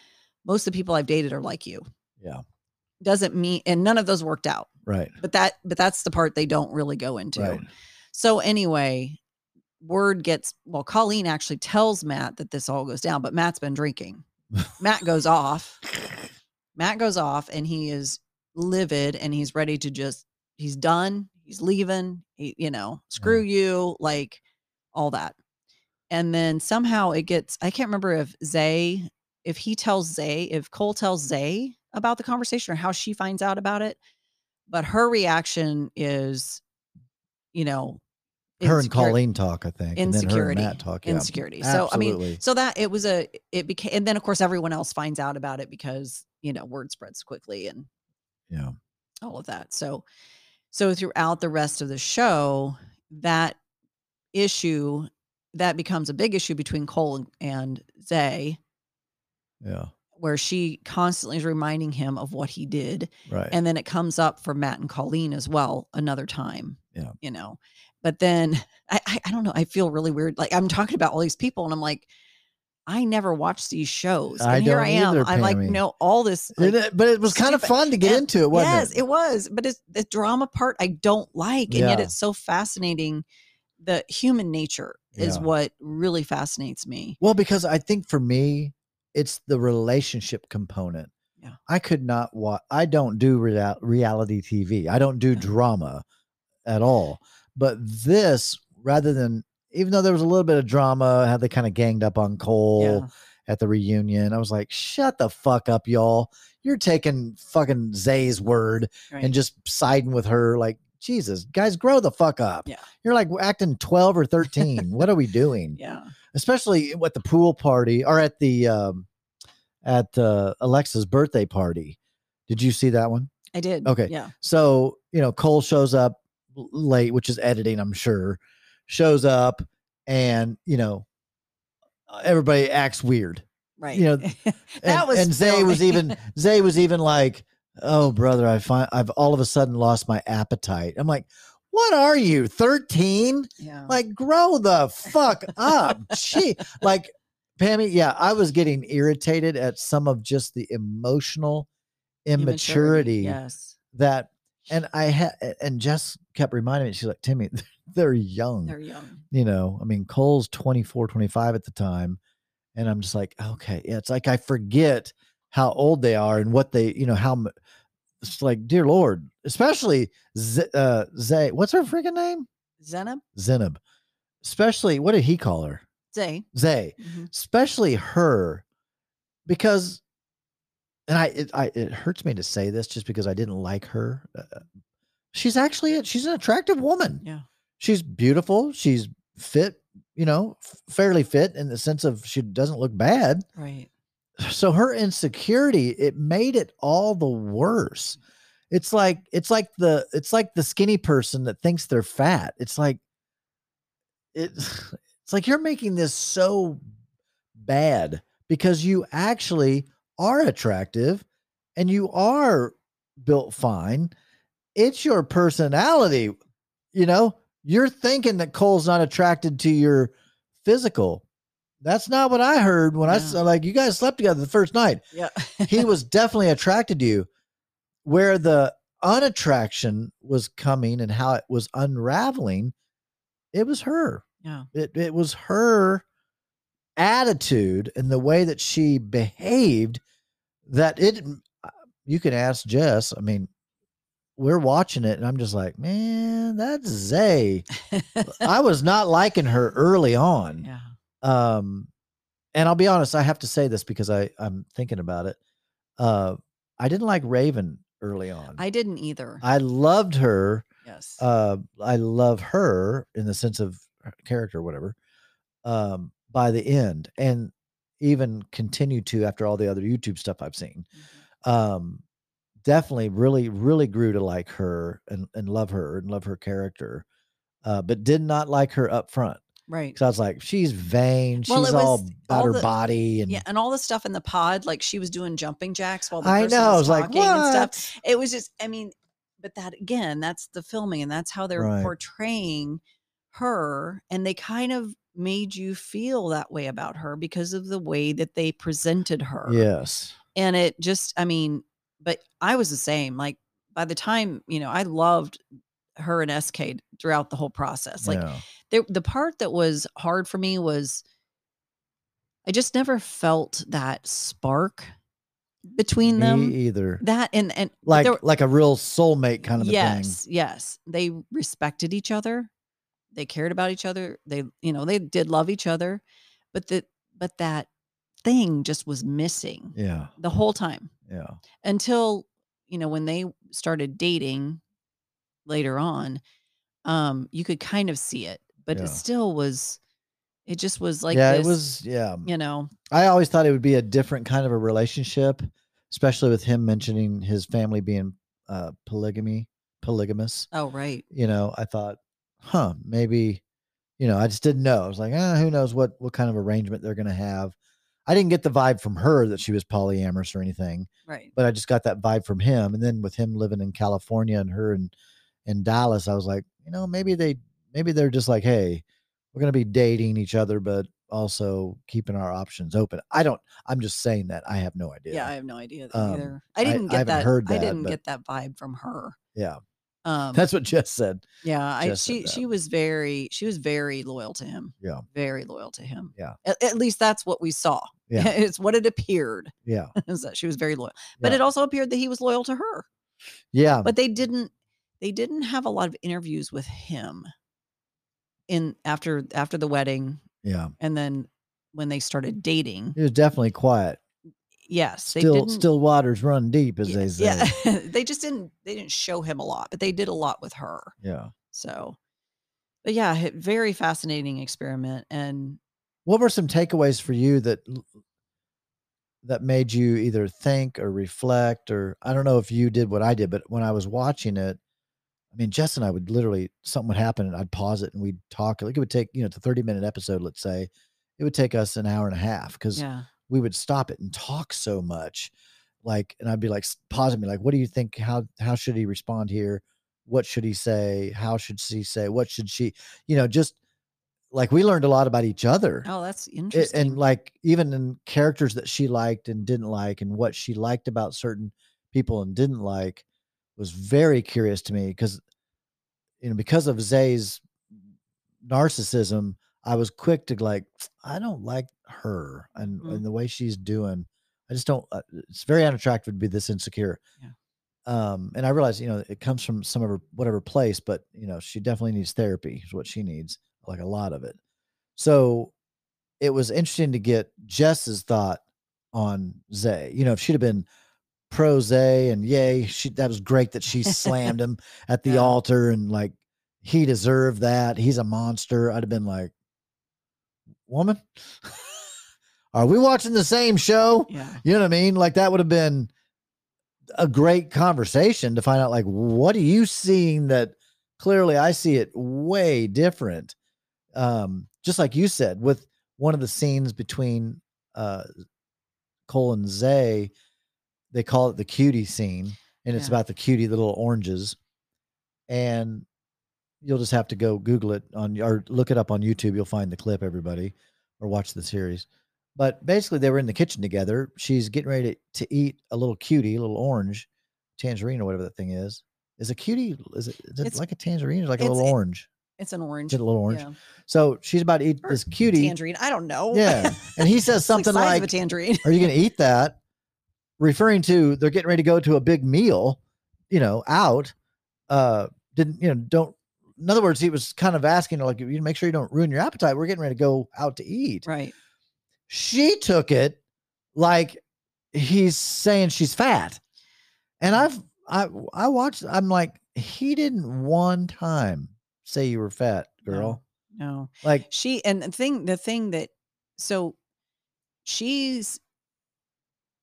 most of the people i've dated are like you Yeah. doesn't mean and none of those worked out Right. but that but that's the part they don't really go into Right. so anyway word gets well colleen actually tells matt that this all goes down but matt's been drinking. Matt goes off. Matt goes off and he is livid and he's ready to just he's done he's leaving he, you know screw you like all that. And then somehow it gets i can't remember if zay if he tells zay if cole tells zay about the conversation or how she finds out about it but her reaction is you know Her and Colleen talk, I think. and then her and insecurity Matt talk. Yeah. insecurity so i mean so that it was a it became and then of course everyone else finds out about it because you know word spreads quickly and yeah. all of that so so throughout the rest of the show that issue that becomes a big issue between cole and, and zay Yeah. where she constantly is reminding him of what he did Right. and then it comes up for Matt and Colleen as well another time. Yeah. You know, but then I, I I don't know. I feel really weird. Like I'm talking about all these people and I'm like, I never watched these shows. And I here I am. either, I like know all this. Like, it- but it was kind of fun to get and- into it, wasn't yes, it? it was. But it's the drama part I don't like. And yet it's so fascinating. The human nature is Yeah. what really fascinates me. Well, because I think for me, it's the relationship component. Yeah. I could not watch. I don't do rea- reality TV. I don't do Yeah. drama at all. But this, rather than, even though there was a little bit of drama, how they kind of ganged up on Cole Yeah. at the reunion, I was like, shut the fuck up, y'all. You're taking fucking Zay's word Right. and just siding with her. Like, Jesus, guys, grow the fuck up. Yeah. You're like acting 12 or 13. what are we doing? yeah. especially at the pool party or at the um at uh, Alexa's birthday party. Did you see that one? I did. Okay. Yeah. So, you know, Cole shows up late, which is editing, I'm sure. Shows up and, you know, uh, everybody acts weird. Right. You know, that And, was and Zay was even Zay was even like, "Oh, brother, I find I've all of a sudden lost my appetite." I'm like, "What are you, 13? yeah. Like, grow the fuck up. Gee. Like, Pammy, yeah, I was getting irritated at some of just the emotional immaturity Yes. that, and I had, and Jess kept reminding me, she's like, Timmy, they're young. They're young. you know, I mean, Cole's 24, 25 at the time. And I'm just like, okay, yeah, it's like I forget how old they are and what they, you know, how it's like, dear Lord, especially Z- uh, Zay, what's her freaking name? Zanab? Zanab. Especially, what did he call her? Zay. Zay. Mhm. Especially her, because, and I it, I it hurts me to say this just because I didn't like her. Uh, she's actually a, she's an attractive woman. Yeah. She's beautiful. She's fit. You know, fairly fit in the sense of she doesn't look bad. Right. So her insecurity it made it all the worse. It's like it's like the it's like the skinny person that thinks they're fat. It's like it it's like you're making this so bad because you actually are attractive and you are built fine. It's your personality. You know, you're thinking that Cole's not attracted to your physical. That's not what I heard when I Yeah. saw like you guys slept together the first night Yeah. he was definitely attracted to you. Where the unattraction was coming and how it was unraveling, it was her. yeah. It it was her attitude and the way that she behaved that it you can ask Jess. I mean, we're watching it and I'm just like, man, that's Zay. I was not liking her early on yeah. um and i'll be honest i have to say this because i i'm thinking about it uh i didn't like raven early on. I didn't either. I loved her. yes. Uh, I love her in the sense of character, whatever. Um, by the end, and even continue to after all the other YouTube stuff I've seen. Mhm. Um, definitely, really, really grew to like her and and love her and love her character. Uh, but did not like her up front Right. because I was like, she's vain. Well, she's all about all her the- body, and Yeah, and all the stuff in the pod, like she was doing jumping jacks while the I person know. I was was like, talking and stuff. It was just, I mean, but that again, that's the filming, and that's how they're Right. portraying her, and they kind of made you feel that way about her because of the way that they presented her. Yes. and it just, I mean, but I was the same. Like by the time you know, I loved her and SK throughout the whole process. Like yeah. there, the part that was hard for me was I just never felt that spark between them Me either. That and and Like like a real soulmate kind of a thing. yes, yes, they respected each other. They cared about each other. They, you know, they did love each other, but that but that thing just was missing Yeah. the whole time Yeah. until you know when they started dating later on um you could kind of see it but Yeah. it still was it just was like yeah, this, it was yeah. you know I always thought it would be a different kind of a relationship, especially with him mentioning his family being uh polygamy, polygamous. oh right You know, I thought, huh, maybe, you know, I just didn't know. I was like, ah, who knows what what kind of arrangement they're gonna have. I didn't get the vibe from her that she was polyamorous or anything, right but I just got that vibe from him. And then with him living in California and her in in Dallas, I was like, you know, maybe they maybe they're just like, hey, we're gonna be dating each other, but also keeping our options open. I don't. I'm just saying that. I have no idea. yeah, i have no idea Um, either I- i didn't I get haven't that heard i didn't but- get that vibe from her yeah. Um That's what Jess said. yeah Jess said she that. she was very she was very loyal to him Yeah. very loyal to him Yeah. at, at least that's what we saw Yeah. it's what it appeared Yeah. is that she was very loyal but Yeah. it also appeared that he was loyal to her Yeah. but they didn't they didn't have a lot of interviews with him in after after the wedding yeah. and then when they started dating He was definitely quiet. Yes they Still, still waters run deep, as yeah, they say. yeah they just didn't they didn't show him a lot but they did a lot with her yeah. so but yeah very fascinating experiment and What were some takeaways for you that that made you either think or reflect or I don't know if you did what I did, but when I was watching it, I mean, Jess and I would literally something would happen and I'd pause it and we'd talk. Like it would take, you know, it's a 30 minute episode, let's say. It would take us an hour and a half because yeah we would stop it and talk so much. Like, and I'd be like pausing me, like, what do you think? How how should he respond here? What should he say? How should she say? What should she, you know, just like we learned a lot about each other. oh that's interesting and like even in characters that she liked and didn't like and what she liked about certain people and didn't like was very curious to me because you know because of zay's narcissism i was quick to like i don't like her and, Mhm. and the way she's doing i just don't uh, it's very unattractive to be this insecure Yeah. um and i realize you know it comes from some of her whatever place but you know she definitely needs therapy is what she needs like a lot of it so it was interesting to get Jess's thought on Zay. You know, if she'd have been pro Zay and yay, she that was great that she slammed him at the Yeah. altar and like he deserved that. He's a monster. I'd have been like, woman, are we watching the same show? yeah You know what I mean? Like that would have been a great conversation to find out like what are you seeing that clearly I see it way different. Um, just like you said, with one of the scenes between uh Cole and Zay, they call it the cutie scene, and it's Yeah. about the cutie, the little oranges. And you'll just have to go Google it on or look it up on YouTube. You'll find the clip, everybody, or watch the series. But basically, they were in the kitchen together. She's getting ready to, to eat a little cutie, a little orange tangerine or whatever that thing is. Is a cutie? Is it, is it It's- like a tangerine or like a it's- little orange? it's an orange Is it a little orange? yeah. So she's about to eat Or this cutie. tangerine i don't know Yeah, and he says It's like something like, a tangerine "Are you going to eat that?" Referring to they're getting ready to go to a big meal, you know, out. Uh, didn't you know? Don't. In other words, he was kind of asking her, like, you make sure you don't ruin your appetite. We're getting ready to go out to eat. right She took it like he's saying she's fat, and mm. I've I I watched. I'm like, he didn't one time say you were fat, girl. No. Like, She and the thing the thing that so she's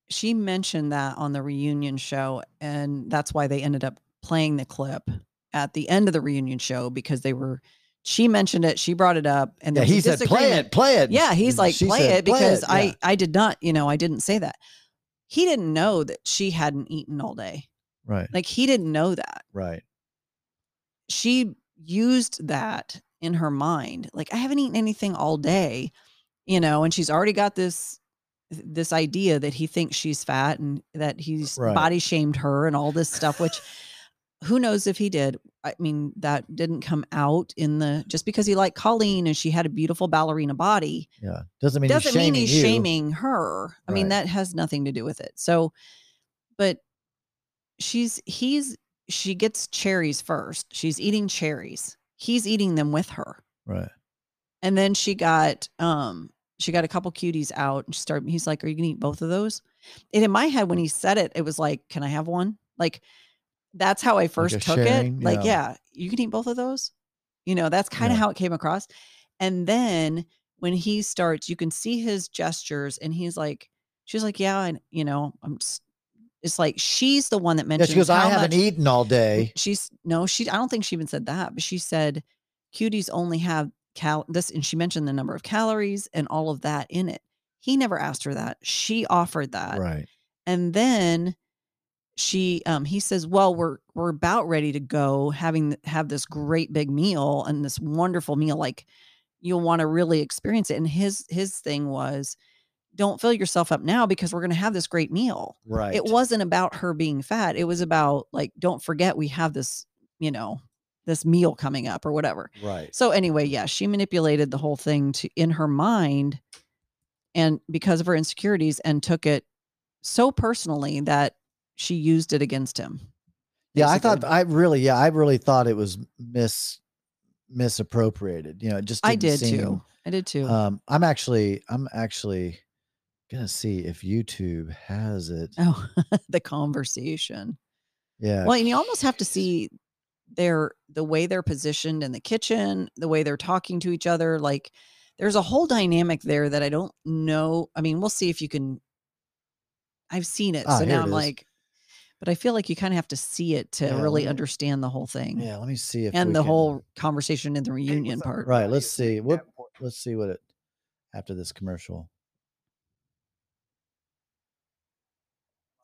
she mentioned that on the reunion show and that's why they ended up playing the clip at the end of the reunion show because they were she mentioned it, she brought it up and yeah, he said, "Play it, play it." Yeah, he's like, she play said, it because yeah. I I did not, you know, I didn't say that. He didn't know that she hadn't eaten all day. right, Like he didn't know that. right, She used that in her mind. Like I haven't eaten anything all day, you know, and she's already got this this idea that he thinks she's fat and that he's Right. body shamed her and all this stuff which who knows if he did. I mean, that didn't come out in the just because he liked Colleen and she had a beautiful ballerina body yeah. Doesn't mean doesn't he's mean shaming he's you. shaming her. I mean, that has nothing to do with it. So, but she's he's she gets cherries first. She's eating cherries. He's eating them with her. Right. And then she got um she got a couple cuties out and she started he's like, Are you gonna eat both of those? And in my head, when he said it, it was like, Can I have one? Like that's how I first a took sharing, it. Like, yeah. yeah, you can eat both of those. You know, that's kind of Yeah. how it came across. And then when he starts, you can see his gestures and he's like, She's like, Yeah, and you know, I'm just it's like she's the one that Yeah, mentioned she goes, "I haven't much- eaten all day." She's no, she. I don't think she even said that, but she said cuties only have cal this, and she mentioned the number of calories and all of that in it. He never asked her that. She offered that, Right. and then she, um, he says, "Well, we're we're about ready to go, having have this great big meal and this wonderful meal. Like you'll want to really experience it." And his his thing was, "Don't fill yourself up now because we're going to have this great meal." Right. it wasn't about her being fat. It was about like, don't forget we have this, you know, this meal coming up or whatever. right. So anyway, yeah, she manipulated the whole thing to in her mind and because of her insecurities and took it so personally that she used it against him. Yeah, I thought. I really, yeah, I really thought it was mis misappropriated. You know, it just I did seem- too. I did too. Um, I'm actually, I'm actually gonna see if YouTube has it. oh, the conversation. Yeah, Well, and you almost have to see their the way they're positioned in the kitchen, the way they're talking to each other. Like there's a whole dynamic there that I don't know. I mean, we'll see if you can. I've seen it, Ah, so now I'm is. like, but I feel like you kind of have to see it to Yeah, really me- understand the whole thing yeah. Let me see if and we the can- whole conversation in the reunion part. Right. Let's see. What? Let's see what it after this commercial.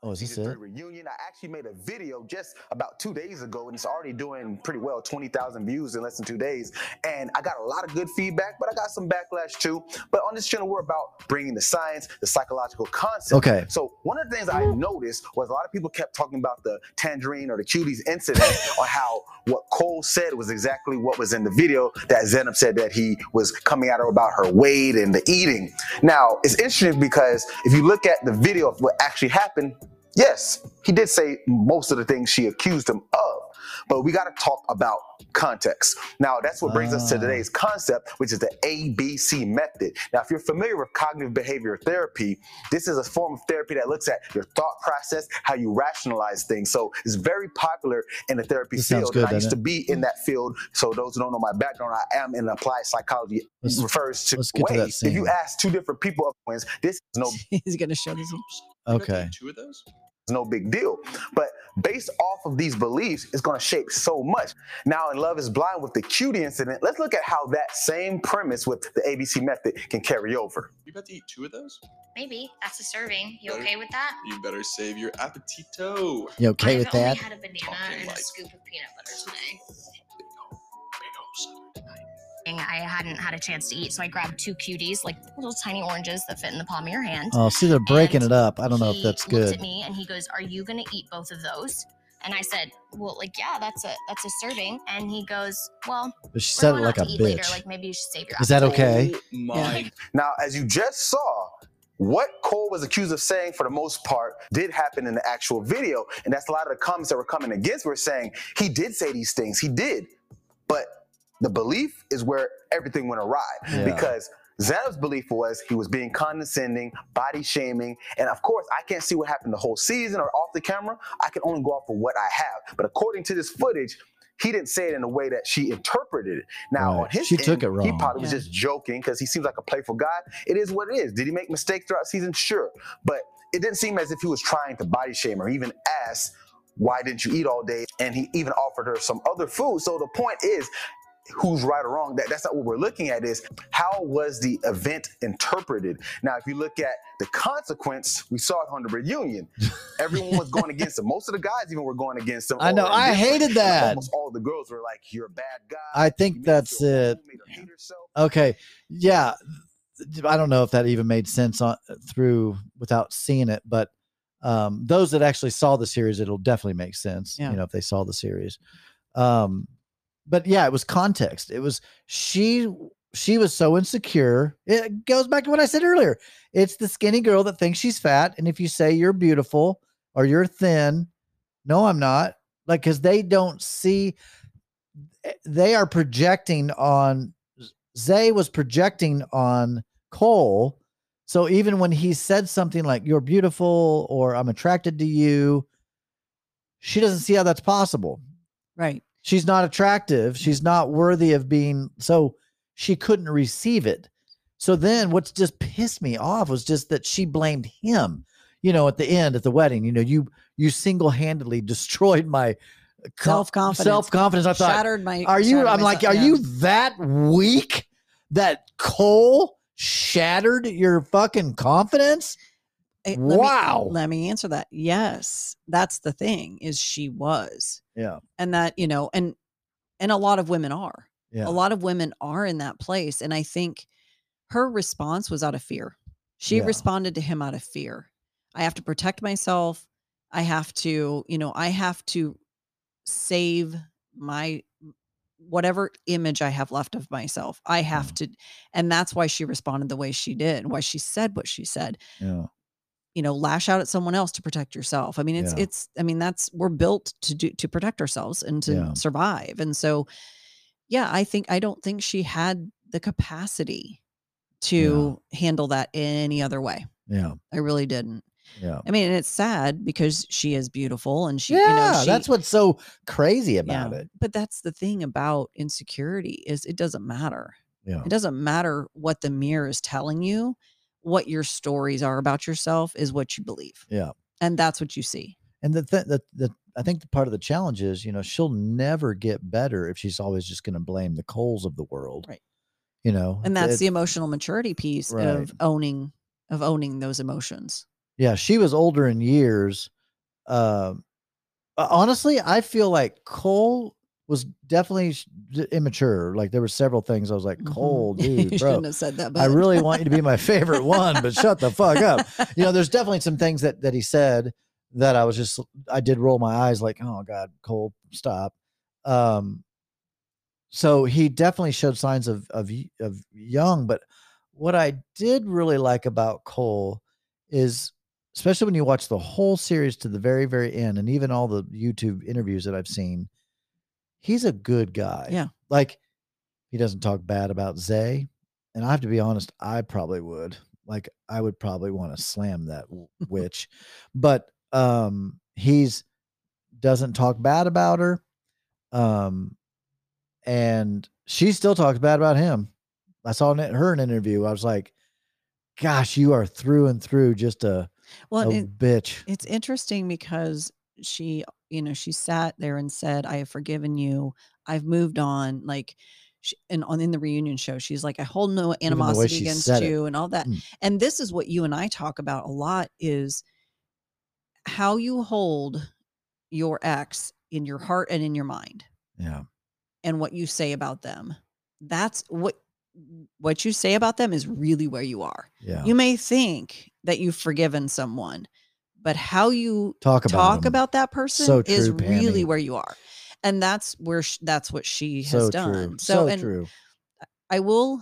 Oh, is season three reunion. I actually made a video just about two days ago, and it's already doing pretty well 20,000 views in less than two days. And I got a lot of good feedback, but I got some backlash too. But on this channel, we're about bringing the science, the psychological concept. Okay. So, one of the things I noticed was a lot of people kept talking about the tangerine or the cuties incident, or how what Cole said was exactly what was in the video that Zanab said that he was coming at her about her weight and the eating. Now, it's interesting because if you look at the video of what actually happened, yes, he did say most of the things she accused him of. But we got to talk about context. Now, that's what brings us to Ah. today's concept, which is the ABC method. Now, if you're familiar with cognitive behavior therapy, this is a form of therapy that looks at your thought process, how you rationalize things. So it's very popular in the therapy This field. good, I used to be in that field. So those who don't know my background, I am in applied psychology. Let's- refers to let's get to that ways. If you ask two different people this is no He's going to show this. Okay. Two of those? no big deal. But based off of these beliefs, it's going to shape so much. Now, in Love is Blind with the cutie incident, let's look at how that same premise with the ABC method can carry over. You about to eat two of those? Maybe that's a serving. You Better- okay with that? You better save your appetito. You okay I've with only that? had a banana Talking and like- a scoop of peanut butter today. I hadn't had a chance to eat, so I grabbed two cuties, like little tiny oranges that fit in the palm of your hand. Oh, see, they're breaking And it up. I don't know if he that's looked good. at me and he goes, "Are you gonna eat both of those?" And I said, "Well, like yeah, that's a that's a serving." And he goes, "Well, But she said it like a to eat later. bitch. Like maybe you should save your Is that okay? Oh my Now, as you just saw, what Cole was accused of saying, for the most part, did happen in the actual video. And that's a lot of the comments that were coming against were saying he did say these things. He did. But the belief is where everything went awry. Yeah. Because Zanab's belief was he was being condescending, body shaming, and of course, I can't see what happened the whole season or off the camera. I can only go off of what I have. But according to this footage, he didn't say it in a way that she interpreted it. Now, Right. on his She took end, it He wrong. probably was just joking because he seems like a playful guy. It is what it is. Did he make mistakes throughout season? Sure, but it didn't seem as if he was trying to body shame or even ask, "Why didn't you eat all day?" And he even offered her some other food. So the point is, who's right or wrong? That that's not what we're looking at. Is how was the event interpreted? Now, if you look at the consequence, we saw it on the reunion. Everyone was going against him. Most of the guys even were going against him. I know. I hated that. Almost all the girls were like, "You're a bad guy." I think You that's it. wrong, made her hate herself." Okay. Yeah. I don't know if that even made sense on through without seeing it, but um, those that actually saw the series, it'll definitely make sense. Yeah. You know, if they saw the series. Um, but yeah, it was context. It was she. She was so insecure. It goes back to what I said earlier. It's the skinny girl that thinks she's fat, and if you say you're beautiful or you're thin, no, I'm not. Like, because they don't see. eh, They are projecting on Zay was projecting on Cole. So even when he said something like "You're beautiful" or "I'm attracted to you," she doesn't see how that's possible. Right. She's not attractive. Mm-hmm. She's not worthy of being. So she couldn't receive it. So then, what's just pissed me off was just that she blamed him. You know, at the end at the wedding, you know, you you single handedly destroyed my Self-confidence. Self confidence. I thought, Shattered my. are you? I'm like, self- are yeah. you that weak that Cole shattered your fucking confidence? Eh, let me- Wow. let me answer that. Yes, that's the thing. Is she was, Yeah, and that you know, and and a lot of women are. yeah, A lot of women are in that place, and I think her response was out of fear. She Yeah. responded to him out of fear. I have to protect myself. I have to, you know, I have to save my whatever image I have left of myself. I have to, and that's why she responded the way she did, why she said what she said. yeah, You know, lash out at someone else to protect yourself. I mean, it's Yeah. it's. I mean, that's we're built to do to protect ourselves and to Yeah. survive. And so, yeah, I think I don't think she had the capacity to handle that any other way. yeah, I really didn't. yeah. I mean, and it's sad because she is beautiful and she, yeah, you know, she, that's what's so crazy about yeah. it. But that's the thing about insecurity is it doesn't matter. Yeah, It doesn't matter what the mirror is telling you. What your stories are about yourself is what you believe. Yeah. And that's what you see. and the th- the the I think the part of the challenge is, you know, she'll never get better if she's always just going to blame the Coles of the world. Right. You know, And that's it- the emotional maturity piece Right. of owning of owning those emotions. yeah. She was older in years. Um, honestly, I feel like Cole was definitely immature. Like there were several things I was like, Mhm. Cole, you dude, bro. shouldn't have said that, but I really want you to be my favorite one, but shut the fuck up. You know, there's definitely some things that that he said that I was just I did roll my eyes like, oh God, Cole, stop. Um so he definitely showed signs of of of young, but what I did really like about Cole is especially when you watch the whole series to the very, very end, and even all the YouTube interviews that I've seen, he's a good guy. Yeah. Like he doesn't talk bad about Zay. And I have to be honest, I probably would. Like I would probably want to slam that witch. But um he's doesn't talk bad about her. Um and she still talks bad about him. I saw in her in an interview. I was like, gosh, you are through and through just a, well, a it- bitch. it's interesting because she you know she sat there and said i have forgiven you i've moved on like she, and on in the reunion show she's like i hold no animosity against said it. you and all that Mm. and this is what you and i talk about a lot is how you hold your ex in your heart and in your mind Yeah. and what you say about them that's what what you say about them is really where you are Yeah. you may think that you've forgiven someone but how you talk about talk about that person So is true, really where you are and that's where sh- that's what she has so done true. so, So, and true. i will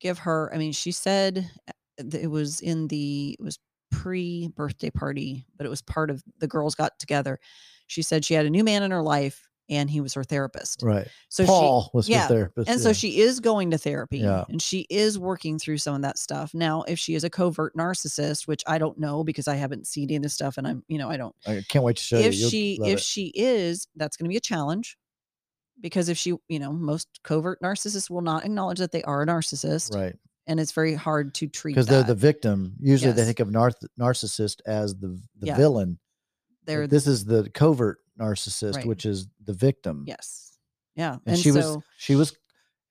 give her i mean she said uh, it was in the it was pre birthday party but it was part of the girls got together she said she had a new man in her life and he was her therapist. Right. So Paul was yeah, her therapist. and yeah. so she is going to therapy Yeah. and she is working through some of that stuff. Now, if she is a covert narcissist, which I don't know because I haven't seen any of this stuff and I'm, you know, I don't I can't wait to show if you. You'll she if it. she is, that's going to be a challenge. Because if she, you know, most covert narcissists will not acknowledge that they are a narcissist, right and it's very hard to treat because they're the victim. Usually they think of nar- narcissist as the the Yeah. villain. they're this is the covert narcissist, Right. which is the victim. yes, yeah, and, she was she was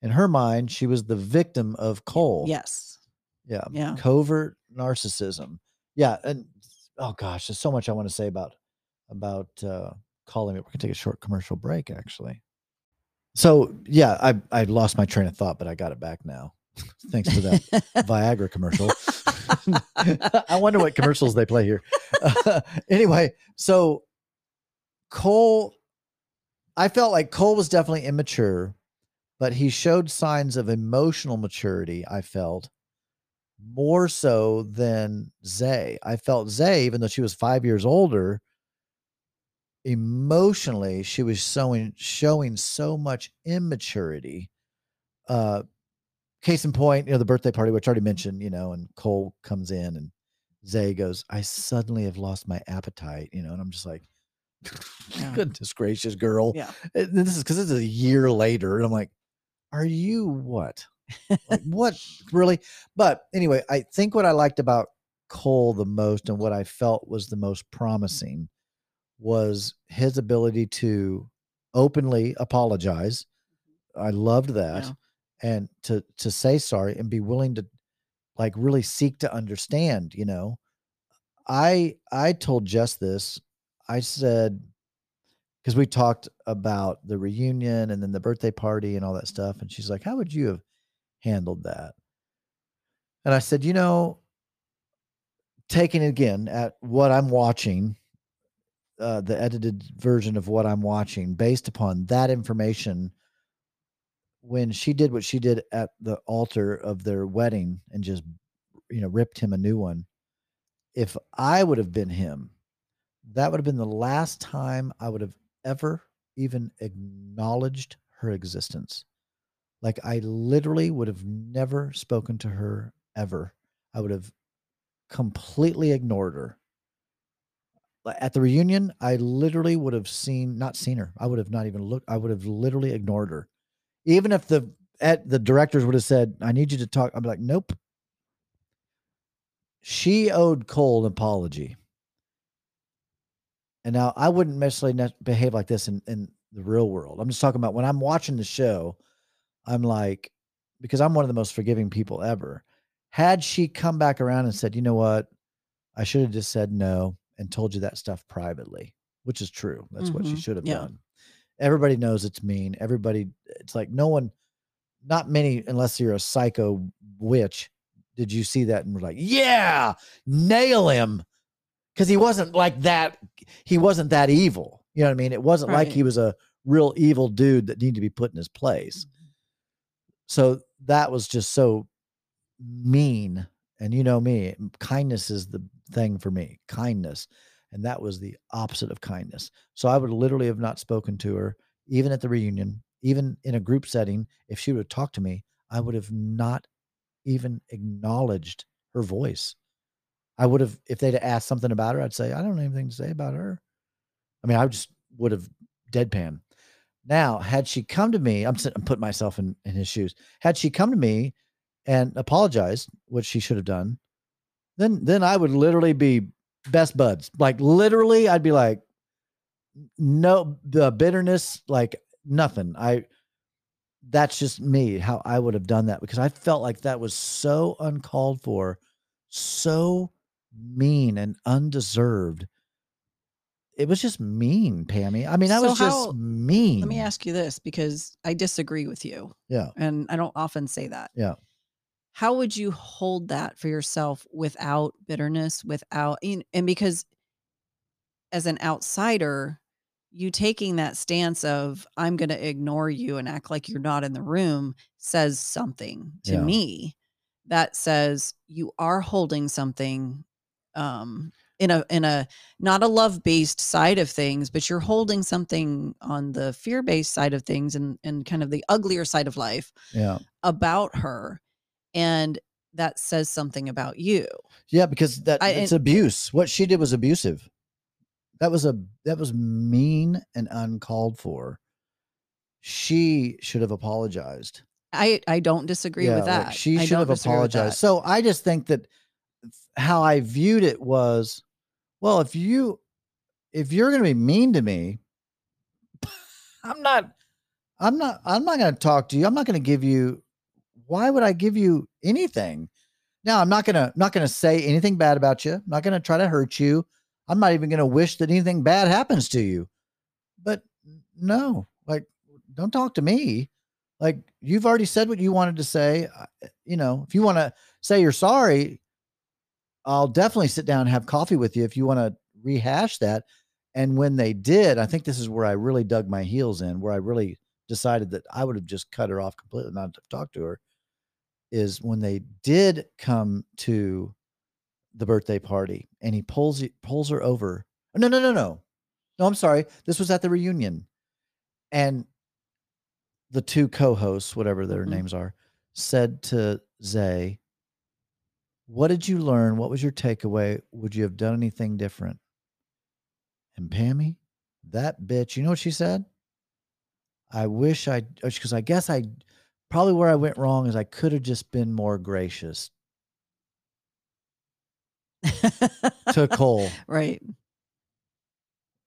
in her mind she was the victim of Cole. yes, yeah, yeah. covert narcissism. Yeah, and oh gosh, there's so much I want to say about about uh, calling it. We're gonna take a short commercial break, actually. So yeah, I I lost my train of thought, but I got it back now, thanks to that Viagra commercial. I wonder what commercials they play here. anyway, so Cole, I felt like Cole was definitely immature, but he showed signs of emotional maturity. I felt more so than Zay. I felt Zay, even though she was five years older, emotionally she was showing showing so much immaturity. Uh, case in point, you know, the birthday party, which I already mentioned, you know, and Cole comes in and Zay goes, I suddenly have lost my appetite, you know, and I'm just like, Yeah. goodness gracious, girl. Yeah. And This is because this is a year later. And I'm like, are you what? like, what really? But anyway, I think what I liked about Cole the most and what I felt was the most promising was his ability to openly apologize. I loved that. Yeah. And to to say sorry and be willing to like really seek to understand, you know. I I told Jess this. I said because we talked about the reunion and then the birthday party and all that stuff. And she's like, How would you have handled that? And I said, You know, taking again at what I'm watching, uh, the edited version of what I'm watching, based upon that information, when she did what she did at the altar of their wedding and just, you know, ripped him a new one. If I would have been him, that would have been the last time I would have ever even acknowledged her existence. Like I literally would have never spoken to her ever. I would have completely ignored her. At the reunion, I literally would have seen not seen her. I would have not even looked. I would have literally ignored her. Even if the at the directors would have said, "I need you to talk," I'd be like, "Nope." She owed Cole an apology. And now I wouldn't necessarily ne- behave like this in, in the real world. I'm just talking about when I'm watching the show, I'm like, because I'm one of the most forgiving people ever. Had she come back around and said, you know what, I should have just said no and told you that stuff privately, which is true. That's what she Mhm. should have Yeah. done. Everybody knows it's mean. Everybody, it's like no one, not many, unless you're a psycho witch, did you see that and were like, yeah, nail him because he wasn't like that. He wasn't that evil. You know what I mean? It wasn't like he was a real evil dude that needed to be put in his place. Mm-hmm. So that was just so mean. And you know me, kindness is the thing for me, kindness. And that was the opposite of kindness. So I would literally have not spoken to her, even at the reunion, even in a group setting. If she would have talked to me, I would have not even acknowledged her voice. I would have, if they'd asked something about her, I'd say, I don't have anything to say about her. I mean, I just would have deadpan. Now, had she come to me, I'm, I'm putting myself in, in his shoes. Had she come to me and apologized, which she should have done, then then I would literally be best buds. Like literally, I'd be like, no, the bitterness, like nothing. I that's just me, how I would have done that because I felt like that was so uncalled for, so mean and undeserved. It was just mean, Pammy. I mean, I So was how- just mean. Let me ask you this because I disagree with you. Yeah. And I don't often say that. Yeah. How would you hold that for yourself without bitterness, without, and because as an outsider, you taking that stance of, I'm going to ignore you and act like you're not in the room says something to Yeah. me that says you are holding something um, in a in a not a love based side of things but you're holding something on the fear based side of things and and kind of the uglier side of life Yeah. about her and that says something about you Yeah, because that I- it's and- abuse. What she did was abusive. That was a that was mean and uncalled for. She should have apologized. i i don't disagree Yeah, with like, that she I should have disagree with that. apologized. So I just think that how I viewed it was, well, if you if you're going to be mean to me, I'm not I'm not I'm not going to talk to you. I'm not going to give you why would I give you anything? Now, I'm not going to not going to say anything bad about you. I'm not going to try to hurt you. I'm not even going to wish that anything bad happens to you. But no, like don't talk to me. Like you've already said what you wanted to say. You know, if you want to say you're sorry, I'll definitely sit down and have coffee with you if you want to rehash that. And when they did, I think this is where I really dug my heels in, where I really decided that I would have just cut her off completely, not to talk to her. Is when they did come to the birthday party and he pulls pulls her over. No, no, no, no. No, I'm sorry. This was at the reunion. And the two co-hosts, whatever their Mhm. names are, said to Zay, What did you learn? What was your takeaway? Would you have done anything different? And Pammy, that bitch, you know what she said? I wish I, because oh, I guess I, probably where I went wrong is I could have just been more gracious to Cole. right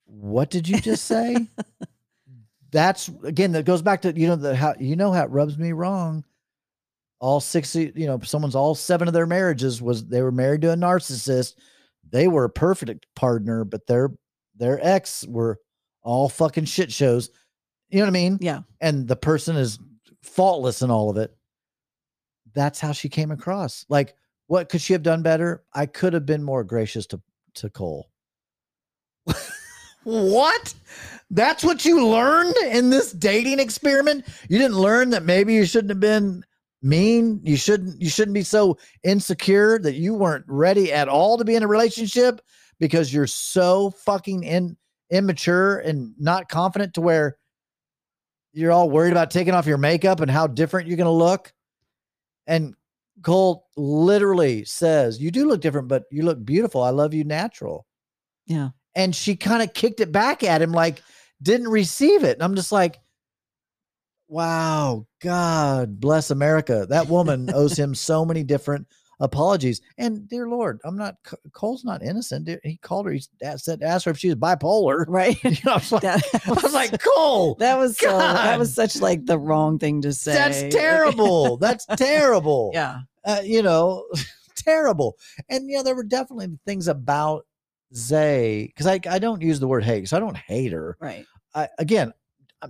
What did you just say? That's again that goes back to you know the how you know how it rubs me wrong. All sixty, you know, someone's all seven of their marriages was they were married to a narcissist. They were a perfect uh, partner, but their their ex were all fucking shit shows. You know what I mean? yeah and the person is faultless in all of it. That's how she came across. Like, what could she have done better? I could have been more gracious to to Cole. what? That's what you learned in this dating experiment? You didn't learn that maybe you shouldn't have been mean. You shouldn't you shouldn't be so insecure that you weren't ready at all to be in a relationship because you're so fucking in immature and not confident to where you're all worried about taking off your makeup and how different you're going to look. And Cole literally says, You do look different, but you look beautiful. I love you natural. yeah And she kind of kicked it back at him, like, didn't receive it. And I'm just like, Wow, God bless America. That woman owes him so many different apologies. And dear Lord, I'm not, Cole's not innocent. He called her, he said, asked her if she was bipolar. right You know, I was like, That I was like, Cole, that was so that was such like the wrong thing to say That's terrible. That's terrible. yeah Uh, you know, terrible. And you know, there were definitely things about Zay because I I don't use the word hate, so I don't hate her. right I again,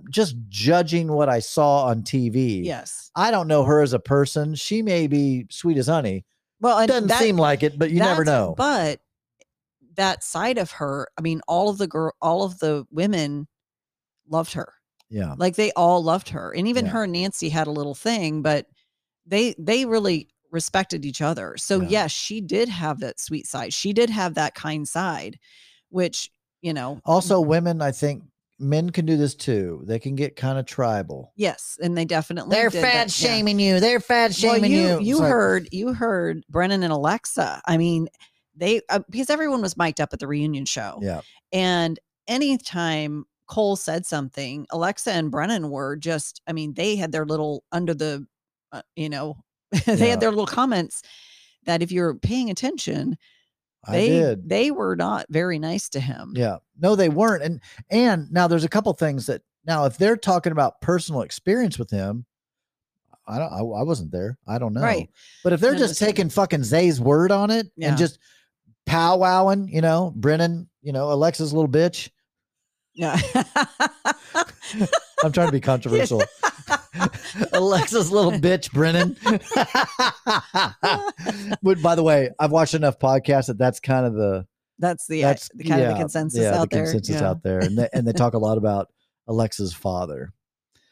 just judging what I saw on TV. yes I don't know her as a person. She may be sweet as honey. well It doesn't that- seem like it, but you never know. But that side of her, I mean, all of the girl, all of the women loved her. yeah. Like they all loved her, and even Yeah. her and Nancy had a little thing, but they they really respected each other. So Yeah. yes, she did have that sweet side. She did have that kind side, which you know, Also, women, I think men can do this too. They can get kind of tribal. yes, and they definitely They're did fat that, yeah. shaming you. They're fat Well, shaming you you. you heard you heard Brennon and Alexa. I mean, they uh, because everyone was mic'd up at the reunion show. Yeah. And anytime Cole said something, Alexa and Brennon were just, I mean, they had their little under the, uh, you know, they Yeah. had their little comments that if you're paying attention, I they did. they were not very nice to him. Yeah. No, they weren't. And and now there's a couple things that now if they're talking about personal experience with him, I don't I, I wasn't there. I don't know. Right. But if they're of just us taking fucking Zay's word on it Yeah. and just powwowing, you know, Brennon, you know, Alexa's little bitch. Yeah. I'm trying to be controversial. Alexa's little bitch, Brennon. but by the way, I've watched enough podcasts that that's kind of the That's the, that's the kind of the consensus yeah, out the there. consensus Yeah. out there, and they, and they talk a lot about Alexa's father.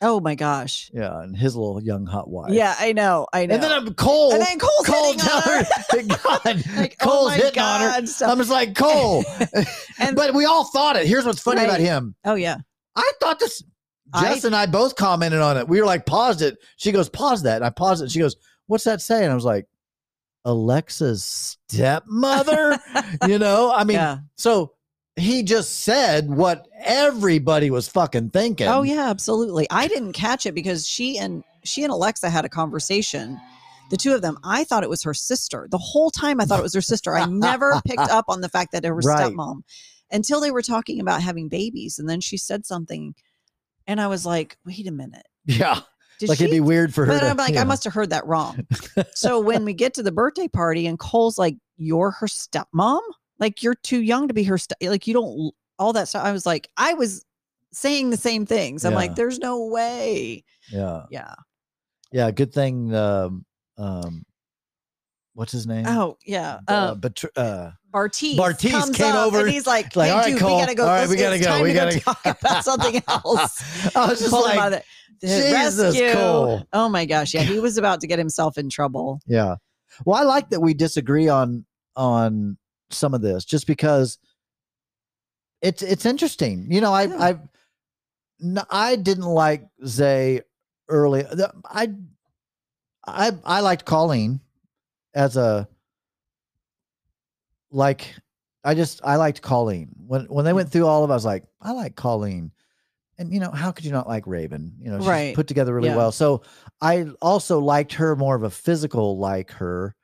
Oh my gosh. Yeah, and his little young hot wife. Yeah, I know. I know. And then I'm Cole. And then Cole's Cole hitting on her. God, like, oh Cole's oh hitting on her. God. stop. I'm just like Cole. And- but we all thought it. Here's what's funny about him. oh yeah. I thought this. I- Jess and I both commented on it. We were like, paused it. She goes, pause that. And I paused it. And she goes, what's that say? And I was like, Alexa's stepmother. you know, I mean, yeah. so he just said what everybody was fucking thinking. Oh yeah, absolutely. I didn't catch it because she and she and Alexa had a conversation. The two of them. I thought it was her sister. The whole time I thought it was her sister. I never picked up on the fact that it was Right. stepmom until they were talking about having babies, and then she said something, and I was like, "Wait a minute, Yeah. did like she?" it'd be weird for her. but to, I'm like, yeah. I must have heard that wrong. so when we get to the birthday party, and Cole's like, "You're her stepmom? Like you're too young to be her step? Like you don't all that stuff." I was like, I was saying the same things. I'm Yeah. like, "There's no way." Yeah. Yeah. Yeah. Good thing. Um, um, what's his name? Oh yeah. Uh, Um, but uh, Bartise. Bartise comes came over, and he's like, like, "Hey, "All right, dude, Cole. we gotta go. All right, we gotta go. time We to go gotta go." talk about something else." I was just like, Jesus, rescue. Cole. Oh my gosh, yeah, he was about to get himself in trouble. Yeah. Well, I like that we disagree on on some of this just because it's it's interesting. You know, I Yeah. I didn't like Zay early. I I I liked Colleen as a like I just I liked Colleen. When when they mm. went through all of I was like, I like Colleen. And you know, how could you not like Raven? You know, she's Right. put together really Yeah. well. So I also liked her more of a physical like her.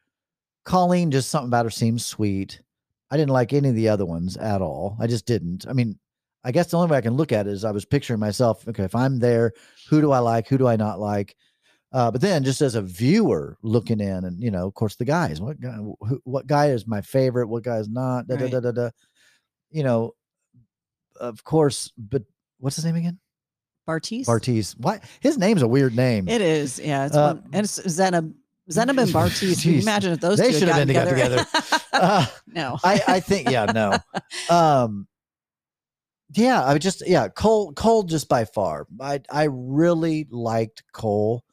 Colleen, just something about her seems sweet. I didn't like any of the other ones at all. I just didn't. I mean, I guess the only way I can look at it is I was picturing myself, okay, if I'm there, who do I like? Who do I not like? Uh, but then just as a viewer looking in and, you know, of course the guys, what guy, who, what guy is my favorite? What guy is not? Da, da, Right. da, da, da. You know, of course, but what's his name again? Bartise. Bartise. Why? His name's a weird name. It is, yeah. It's Uh, one, and it's Zanab, Zanab and Bartise. Can you imagine if those They two should have been together Uh, no, I, I think, yeah, no. Um, yeah, I just, yeah, Cole, Cole, just by far. I, I really liked Cole.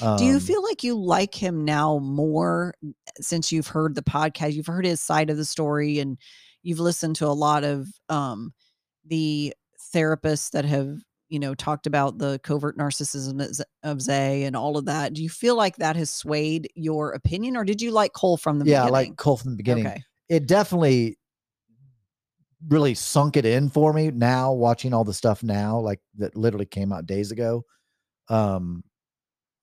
Do you Um, feel like you like him now more since you've heard the podcast? You've heard his side of the story and you've listened to a lot of um, the therapists that have, you know, talked about the covert narcissism of Zay and all of that. Do you feel like that has swayed your opinion or did you like Cole from the Yeah, I beginning? like Cole from the beginning. Okay. It definitely really sunk it in for me now, watching all the stuff now, like that literally came out days ago. Um,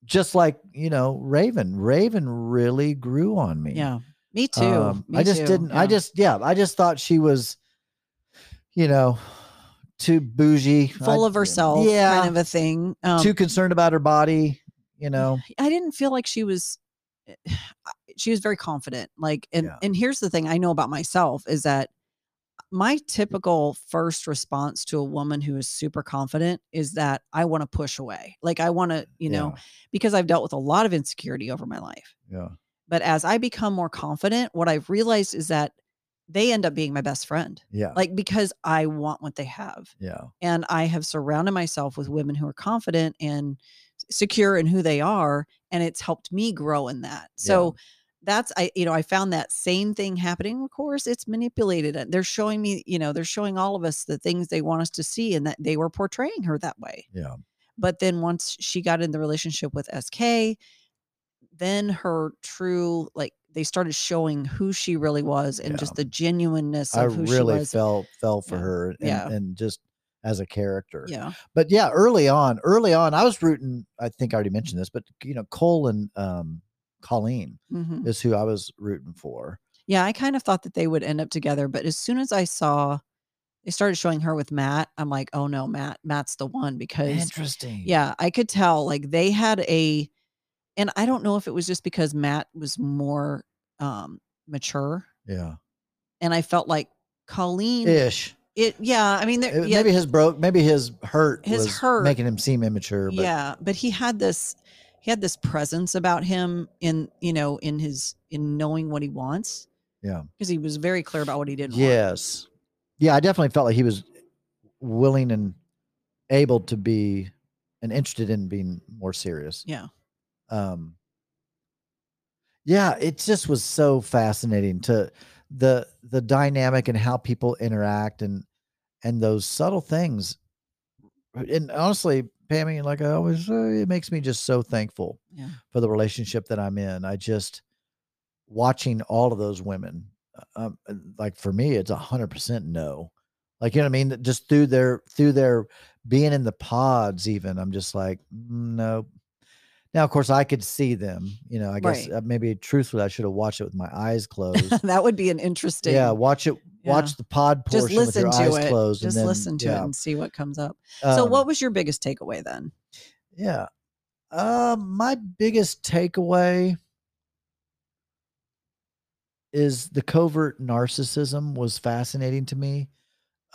just like, you know, Raven, Raven really grew on me. Yeah. Me too. Um, Me I just too. didn't. I just yeah. I just thought she was, you know, too bougie, full I- of herself Yeah, kind of a thing. Um, too concerned about her body. You know, I didn't feel like she was she was very confident. Like and Yeah. and here's the thing I know about myself is that my typical first response to a woman who is super confident is that I want to push away. Like I want to, you know, because I've dealt with a lot of insecurity over my life. yeah, But as I become more confident, what I've realized is that they end up being my best friend. yeah, Like because I want what they have yeah, and I have surrounded myself with women who are confident and secure in who they are and it's helped me grow in that. So that's I you know I found that same thing happening of course it's manipulated and they're showing me you know they're showing all of us the things they want us to see and that they were portraying her that way. yeah, But then once she got in the relationship with SK then her true like they started showing who she really was and Yeah. just the genuineness I of who she really was. fell fell for Yeah. her, and, Yeah. and just as a character. yeah. But yeah, early on, early on, I was rooting. I think I already mentioned this, but you know, Cole and um, Colleen mhm. is who I was rooting for. Yeah, I kind of thought that they would end up together, but as soon as I saw they started showing her with Matt, I'm like, oh no, Matt, Matt's the one because Interesting. yeah, I could tell like they had a and I don't know if it was just because Matt was more um mature yeah, and I felt like Colleen ish. it yeah, I mean there, Uh, yeah, Maybe his broke. Maybe his hurt. His was hurt. making him seem immature. But yeah, but he had this he had this presence about him in you know in his in knowing what he wants yeah. because he was very clear about what he didn't want. Yes. Yeah, I definitely felt like he was willing and able to be and interested in being more serious. Yeah. Um, yeah, it just was so fascinating to the the dynamic and how people interact and and those subtle things. And honestly, Pammy, like I always say, it makes me just so thankful Yeah. for the relationship that I'm in. I just watching all of those women, uh, um, uh, like for me, it's a hundred percent no. Like you know what I mean? Just through their through their being in the pods, even I'm just like "Mm, no. Now, of course, I could see them. You know, I guess Right. uh, maybe truthfully, I should have watched it with my eyes closed. that would be an interesting. yeah, watch it. Yeah. Watch the pod Just portion with listen your to eyes it. closed. Just and then, listen to yeah. it and see what comes up. so, Um, what was your biggest takeaway then? Yeah. Uh, my biggest takeaway is the covert narcissism was fascinating to me.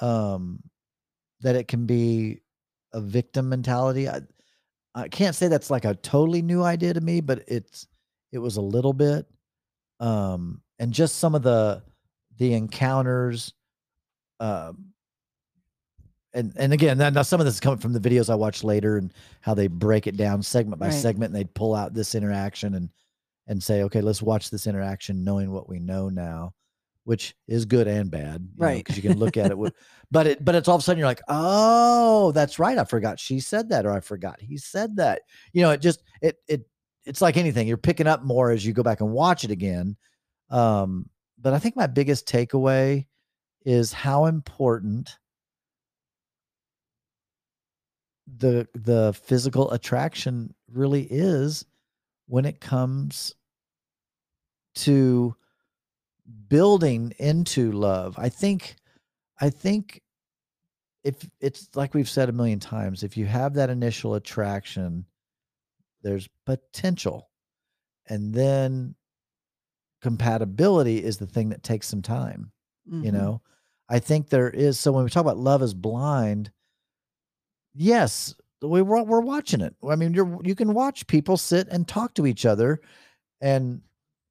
Um, that it can be a victim mentality. I, I can't say that's like a totally new idea to me, but it's it was a little bit. Um, and just some of the the encounters, um, and and again, now some of this is coming from the videos I watched later and how they break it down segment by Right. segment, and they pull out this interaction and and say, okay, let's watch this interaction, knowing what we know now, which is good and bad, Right. Because you can look at it, with, but it but it's all of a sudden you're like, oh, that's right, I forgot she said that, or I forgot he said that. You know, it just it it it's like anything, you're picking up more as you go back and watch it again. Um, but I think my biggest takeaway is how important the the physical attraction really is when it comes to building into love. I think I think if it's like we've said a million times, if you have that initial attraction, there's potential. And then compatibility is the thing that takes some time you Mhm. know? I think there is so when we talk about love is blind yes we we're, we're watching it. I mean you're you can watch people sit and talk to each other and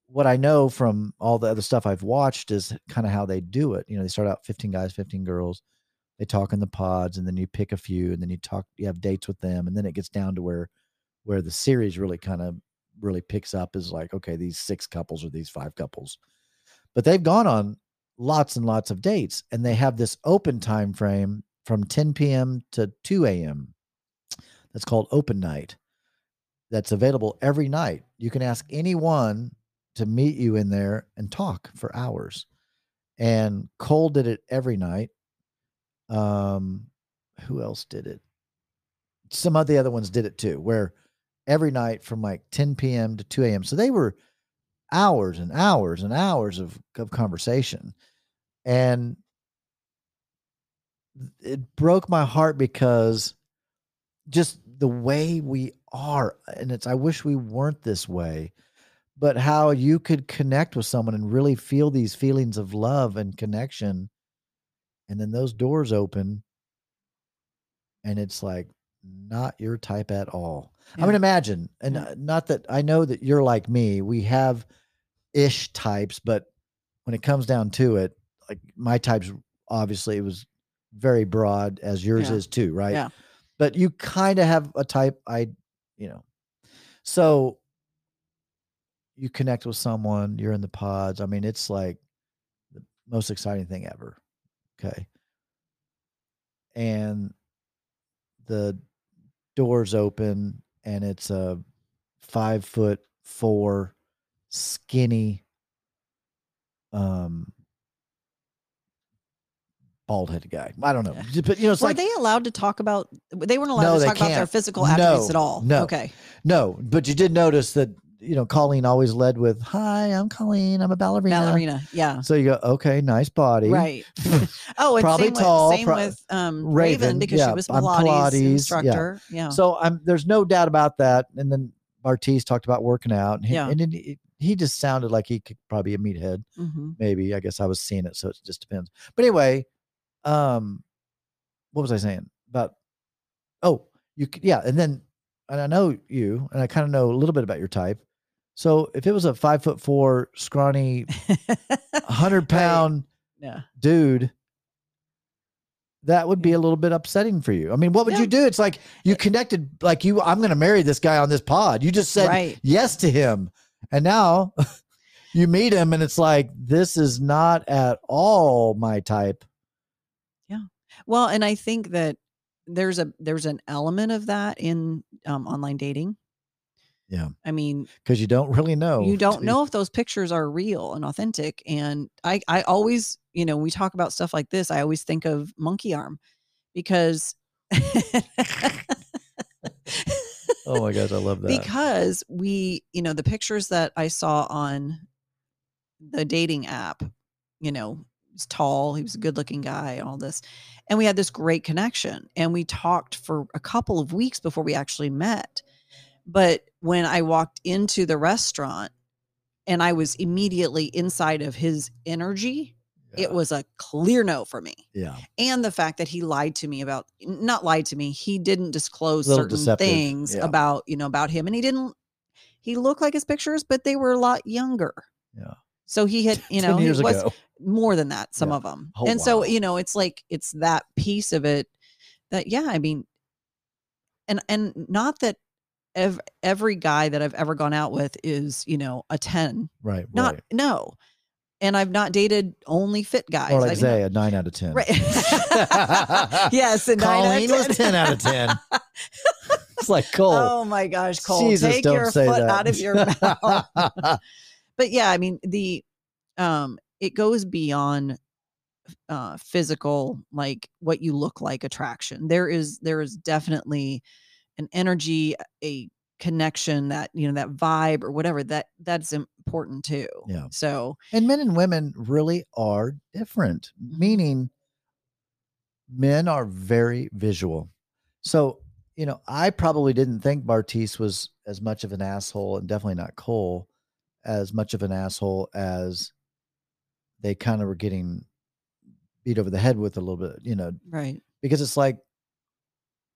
what i know from all the other stuff i've watched is kind of how they do it. You know they start out 15 guys 15 girls. They talk in the pods and then you pick a few and then you talk you have dates with them and then it gets down to where where the series really kind of really picks up is like okay these six couples or these five couples but they've gone on lots and lots of dates and they have this open time frame from 10 p.m. to 2 a.m. That's called open night. That's available every night. You can ask anyone to meet you in there and talk for hours. And Cole did it every night. Um, who else did it? Some of the other ones did it too, where every night from like 10 p.m. to 2 a.m. So they were hours and hours and hours of, of conversation. And it broke my heart because just the way we are, and it's, I wish we weren't this way, but how you could connect with someone and really feel these feelings of love and connection. And then those doors open and it's like not your type at all. I mean, imagine, and Yeah. uh, not that I know that you're like me. We have ish types, but when it comes down to it, like my types, obviously, it was very broad, as yours Yeah. is too, right? Yeah. But you kind of have a type. I, you know, so you connect with someone, you're in the pods. I mean, it's like the most exciting thing ever. Okay. And the doors open and it's a five foot four skinny um bald headed guy. I don't know. But you know, it's Were like they allowed to talk about? They weren't allowed No, to talk about their physical attributes No, at all. no. Okay. no, but you did notice that, you know, Colleen always led with, Hi, I'm Colleen, I'm a ballerina. Ballerina. Yeah. So you go, okay, nice body. Right. Oh, and Probably same tall, with same pro- with um, Raven, Raven, because yeah, she was Pilates, Pilates, instructor. Yeah. So I'm there's no doubt about that. And then Bartise talked about working out. And he, Yeah. and then he, he just sounded like he could probably a meathead. hmm Maybe. I guess I was seeing it, so it just depends. But anyway, um, what was I saying about? Oh, you yeah, and then and I know you, and I kind of know a little bit about your type. So if it was a five foot four, scrawny, hundred pound yeah. dude, that would be a little bit upsetting for you. I mean, what would Yeah. you do? It's like you connected, like you, I'm going to marry this guy on this pod. You just said right. yes to him. And now you meet him and it's like, this is not at all my type. Yeah. Well, and I think that there's a there's an element of that in um, online dating. Yeah. I mean, Because you don't really know. you don't know if those pictures are real and authentic. And I I always, you know, we talk about stuff like this. I always think of monkey arm because Oh my gosh, I love that. because we, you know, the pictures that I saw on the dating app, you know, he's tall, he was a good looking guy, all this. And we had this great connection. And we talked for a couple of weeks before we actually met. But when I walked into the restaurant and I was immediately inside of his energy, Yeah. it was a clear no for me. yeah. And the fact that he lied to me about not lied to me, he didn't disclose certain deceptive, things yeah. about, you know, about him. And he didn't he looked like his pictures, but they were a lot younger. Yeah. So he had, you know, he was ago. more than that, some Yeah. of them. Oh, and so, you know, it's like it's that piece of it that, yeah, I mean, and and not that ev- every guy that I've ever gone out with is, you know, a 10. Right. Not right. no. And I've not dated only fit guys. Or like Zay, a nine out of 10. Right. yes, and nine out of Colleen was 10. 10 out of 10. It's like Cole. Oh my gosh, Cole, Jesus, take don't your say foot that. out of your mouth. but yeah, I mean the um it goes beyond uh physical like what you look like attraction. There is there is definitely an energy, a connection that you know that vibe or whatever that that's important too. Yeah. So and men and women really are different, Mhm. meaning men are very visual. So, you know, I probably didn't think Bartise was as much of an asshole and definitely not Cole as much of an asshole as they kind of were getting beat over the head with a little bit, you know, right. because it's like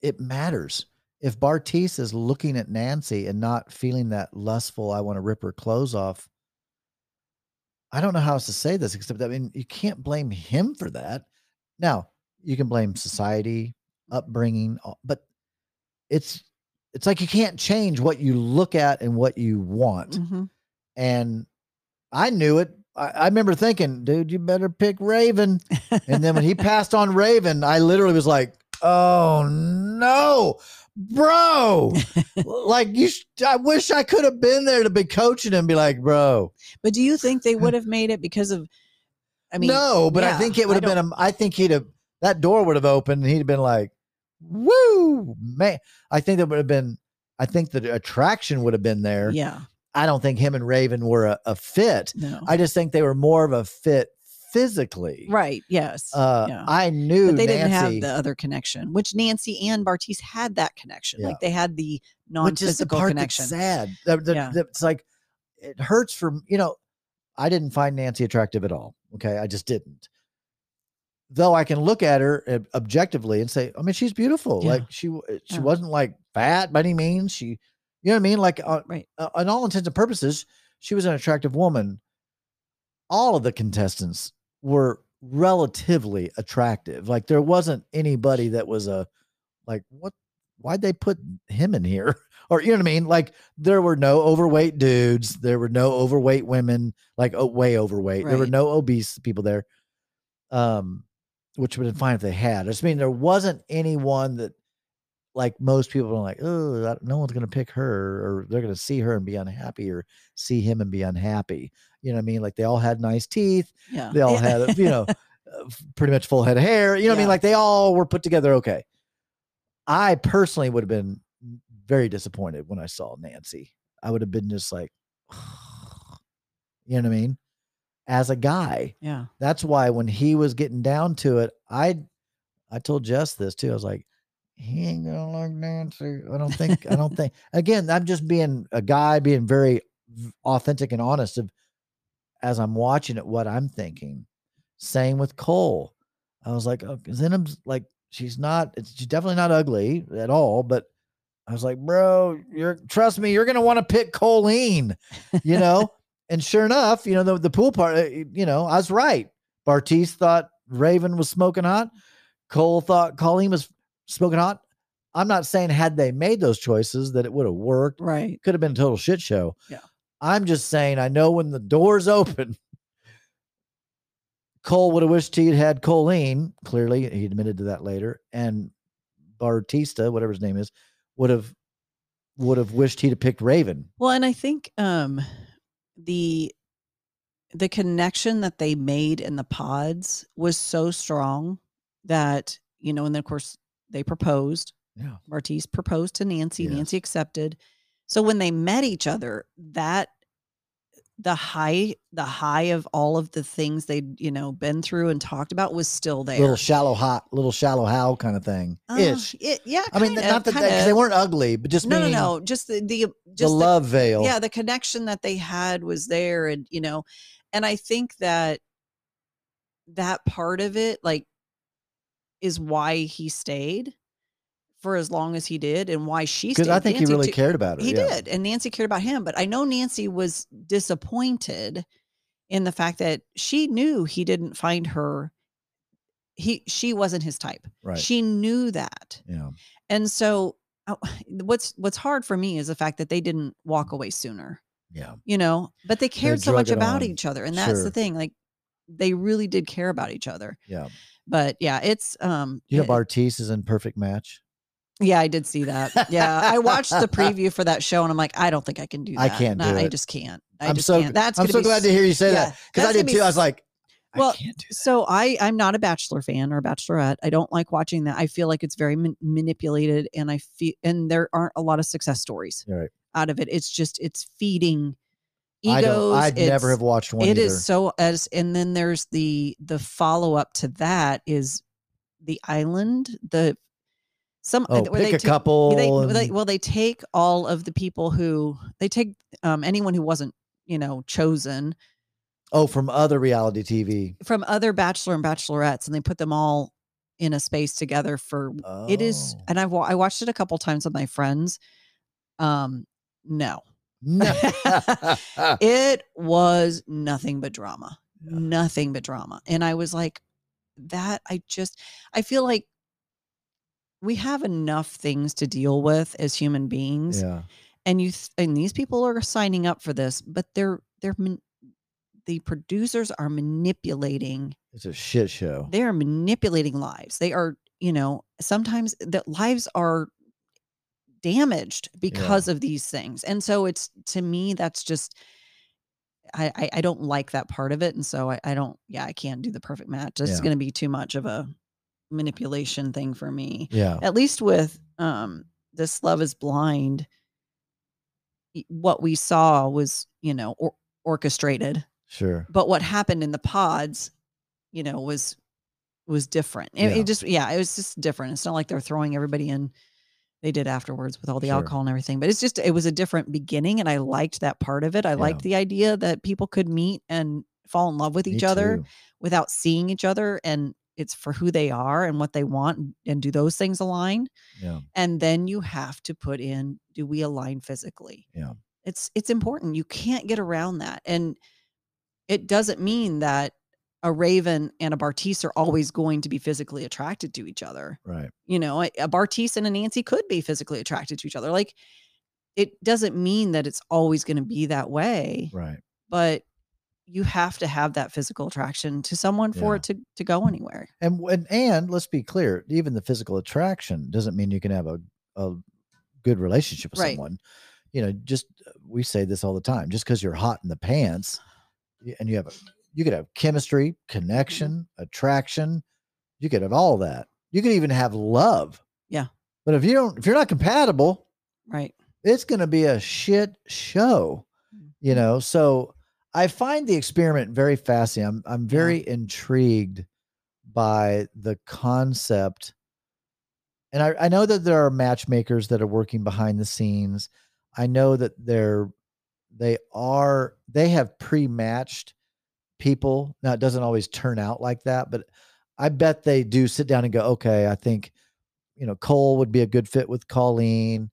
it matters. If Bartise is looking at Nancy and not feeling that lustful, I want to rip her clothes off. I don't know how else to say this, except that, I mean, you can't blame him for that. Now, you can blame society, upbringing, but it's it's like you can't change what you look at and what you want. Mhm. And I knew it. I, I remember thinking, dude, you better pick Raven. And then when he passed on Raven, I literally was like, oh no, bro. like you, sh- I wish I could have been there to be coaching him and be like, bro. But do you think they would have made it because of I mean no, but I think it would have been, a, I think he'd have, that door would have opened and he'd have been like, woo, man. I think that would have been, I think the attraction would have been there. Yeah. I don't think him and Raven were a, a fit. No. I just think they were more of a fit physically. right. Yes. Uh, yeah. I knew but they Nancy, didn't have the other connection, which Nancy and Bartise had that connection. Yeah. Like they had the which is the non-physical part connection. that's sad. The- the- Yeah. the- it's like it hurts for you know. I didn't find Nancy attractive at all. Okay, I just didn't. Though I can look at her objectively and say, I mean, she's beautiful. Like she she Yeah. wasn't like fat by any means. She, you know what I mean? Like uh, Right. uh, on all intents and purposes, she was an attractive woman. All of the contestants were relatively attractive. Like there wasn't anybody that was a like what why'd they put him in here? Or you know what I mean? Like there were no overweight dudes, there were no overweight women, like oh, way overweight. There were no obese people there. Um, which would have been fine if they had. I just mean there wasn't anyone that like most people are like, oh, no one's gonna pick her, or they're gonna see her and be unhappy, or see him and be unhappy. You know what I mean? Like they all had nice teeth, Yeah. they all had, you know, uh, pretty much full head of hair. You know what I mean? Like they all were put together okay. I personally would have been very disappointed when I saw Nancy. I would have been just like, you know what I mean? As a guy, yeah. that's why when he was getting down to it, I, I told Jess this too. I was like, he ain't gonna like Nancy. I don't think. I don't think. Again, I'm just being a guy, being very authentic and honest of as I'm watching it, what I'm thinking. Same with Cole. I was like, oh, Zanab's like, she's not. It's, she's definitely not ugly at all. But I was like, bro, you're trust me, you're gonna want to pick Colleen, you know. and sure enough, you know the the pool part. uh, You know, I was right. Bartise thought Raven was smoking hot. Cole thought Colleen was smoking hot. I'm not saying had they made those choices that it would have worked. Right. Could have been a total shit show. Yeah. I'm just saying I know when the doors open, Cole would have wished he'd had Colleen. Clearly, he admitted to that later, and Bartista, whatever his name is, would have would have wished he'd have picked Raven. Well, and I think um the the connection that they made in the pods was so strong that, you know, and then of course they proposed. Yeah. Martise proposed to Nancy. Yes. Nancy accepted. So when they met each other, that the high the high of all of the things they'd, you know, been through and talked about was still there. Little shallow hot, little shallow how kind of thing. Uh, Ish. it- yeah. I mean, kinda, not that they, they weren't ugly, but just no, no, no. Just the the the just love veil. yeah the connection that they had was there and you know and i think that that part of it like is why he stayed for as long as he did and why she because I think he Nancy really too- cared about her. he yeah. did and nancy cared about him but i know nancy was disappointed in the fact that she knew he didn't find her he she wasn't his type Right. she knew that yeah. and so uh, what's what's hard for me is the fact that they didn't walk away sooner Yeah. you know but they cared so much about on. each other and that's Sure. the thing like they really did care about each other Yeah. but yeah it's um You know, Bartise is in perfect match. Yeah i did see that. Yeah i watched the preview for that show and i'm like i don't think i can do I that. can't No, do i just can't. I I'm just so can't. That's I'm so glad to hear you say yeah, that because I did too. I was like, Well, I do so i i'm not a bachelor fan or a bachelorette. I don't like watching that. I feel like it's very man- manipulated and i feel and there aren't a lot of success stories Right. out of it. It's just it's feeding I egos. Don't. I'd never have watched one It is either. so as and then there's the the follow up to that is the island the some Oh, pick a ta- couple. they, well, they well they take all of the people who they take um anyone who wasn't you know chosen oh, from other reality TV. from other bachelor and bachelorettes and they put them all in a space together for it is Oh. and I've I watched it a couple times with my friends um no No. it was nothing but drama Yeah. nothing but drama and i was like that i just i feel like we have enough things to deal with as human beings yeah. and you th- and these people are signing up for this but they're they're man- the producers are manipulating It's a shit show. they are manipulating lives they are you know sometimes that lives are damaged because of these things and so it's to me that's just I, I I don't like that part of it, and so I, I don't. Yeah, I can't do the perfect match. It's Yeah. going to be too much of a manipulation thing for me. Yeah. At least with um this Love Is Blind, what we saw was you know or, orchestrated, Sure. but what happened in the pods, you know, was was different. It, Yeah. it just yeah, it was just different. It's not like they're throwing everybody in. They did afterwards with all the Sure. alcohol and everything, but it's just it was a different beginning, and I liked that part of it. I liked the idea that people could meet and fall in love with Me each other too. without seeing each other, and it's for who they are and what they want, and- do those things align? Yeah. and then you have to put in do we align physically Yeah. it's it's important you can't get around that and it doesn't mean that a raven and a bartise are always going to be physically attracted to each other Right. you know a, a bartise and a nancy could be physically attracted to each other like it doesn't mean that it's always going to be that way Right. but you have to have that physical attraction to someone for Yeah. it to, to go anywhere And and and let's be clear, even the physical attraction doesn't mean you can have a a good relationship with Right. someone. You know, just uh, we say this all the time. Just because you're hot in the pants, and you have a, you could have chemistry, connection, attraction. You could have all that. You could even have love. Yeah. But if you don't, if you're not compatible, right it's going to be a shit show you know so i find the experiment very fascinating. I'm i'm very intrigued by the concept and I, I know that there are matchmakers that are working behind the scenes. I know that they're they are they have pre-matched people. Now it doesn't always turn out like that but i bet they do sit down and go okay i think you know cole would be a good fit with colleen.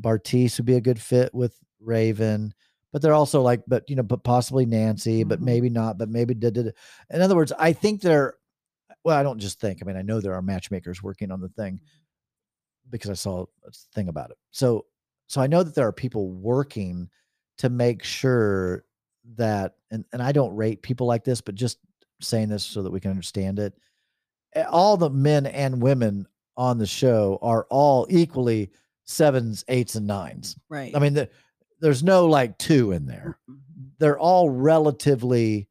Bartise would be a good fit with raven but they're also like but you know but possibly nancy but Mhm. maybe not but maybe da, da, da. in other words i think they're well, I don't just think. I mean, I know there are matchmakers working on the thing because I saw a thing about it. So, so I know that there are people working to make sure that, and and I don't rate people like this, but just saying this so that we can understand it. eh, All the men and women on the show are all equally sevens, eights, and nines. Right. I mean, the, there's no like two in there. They're all relatively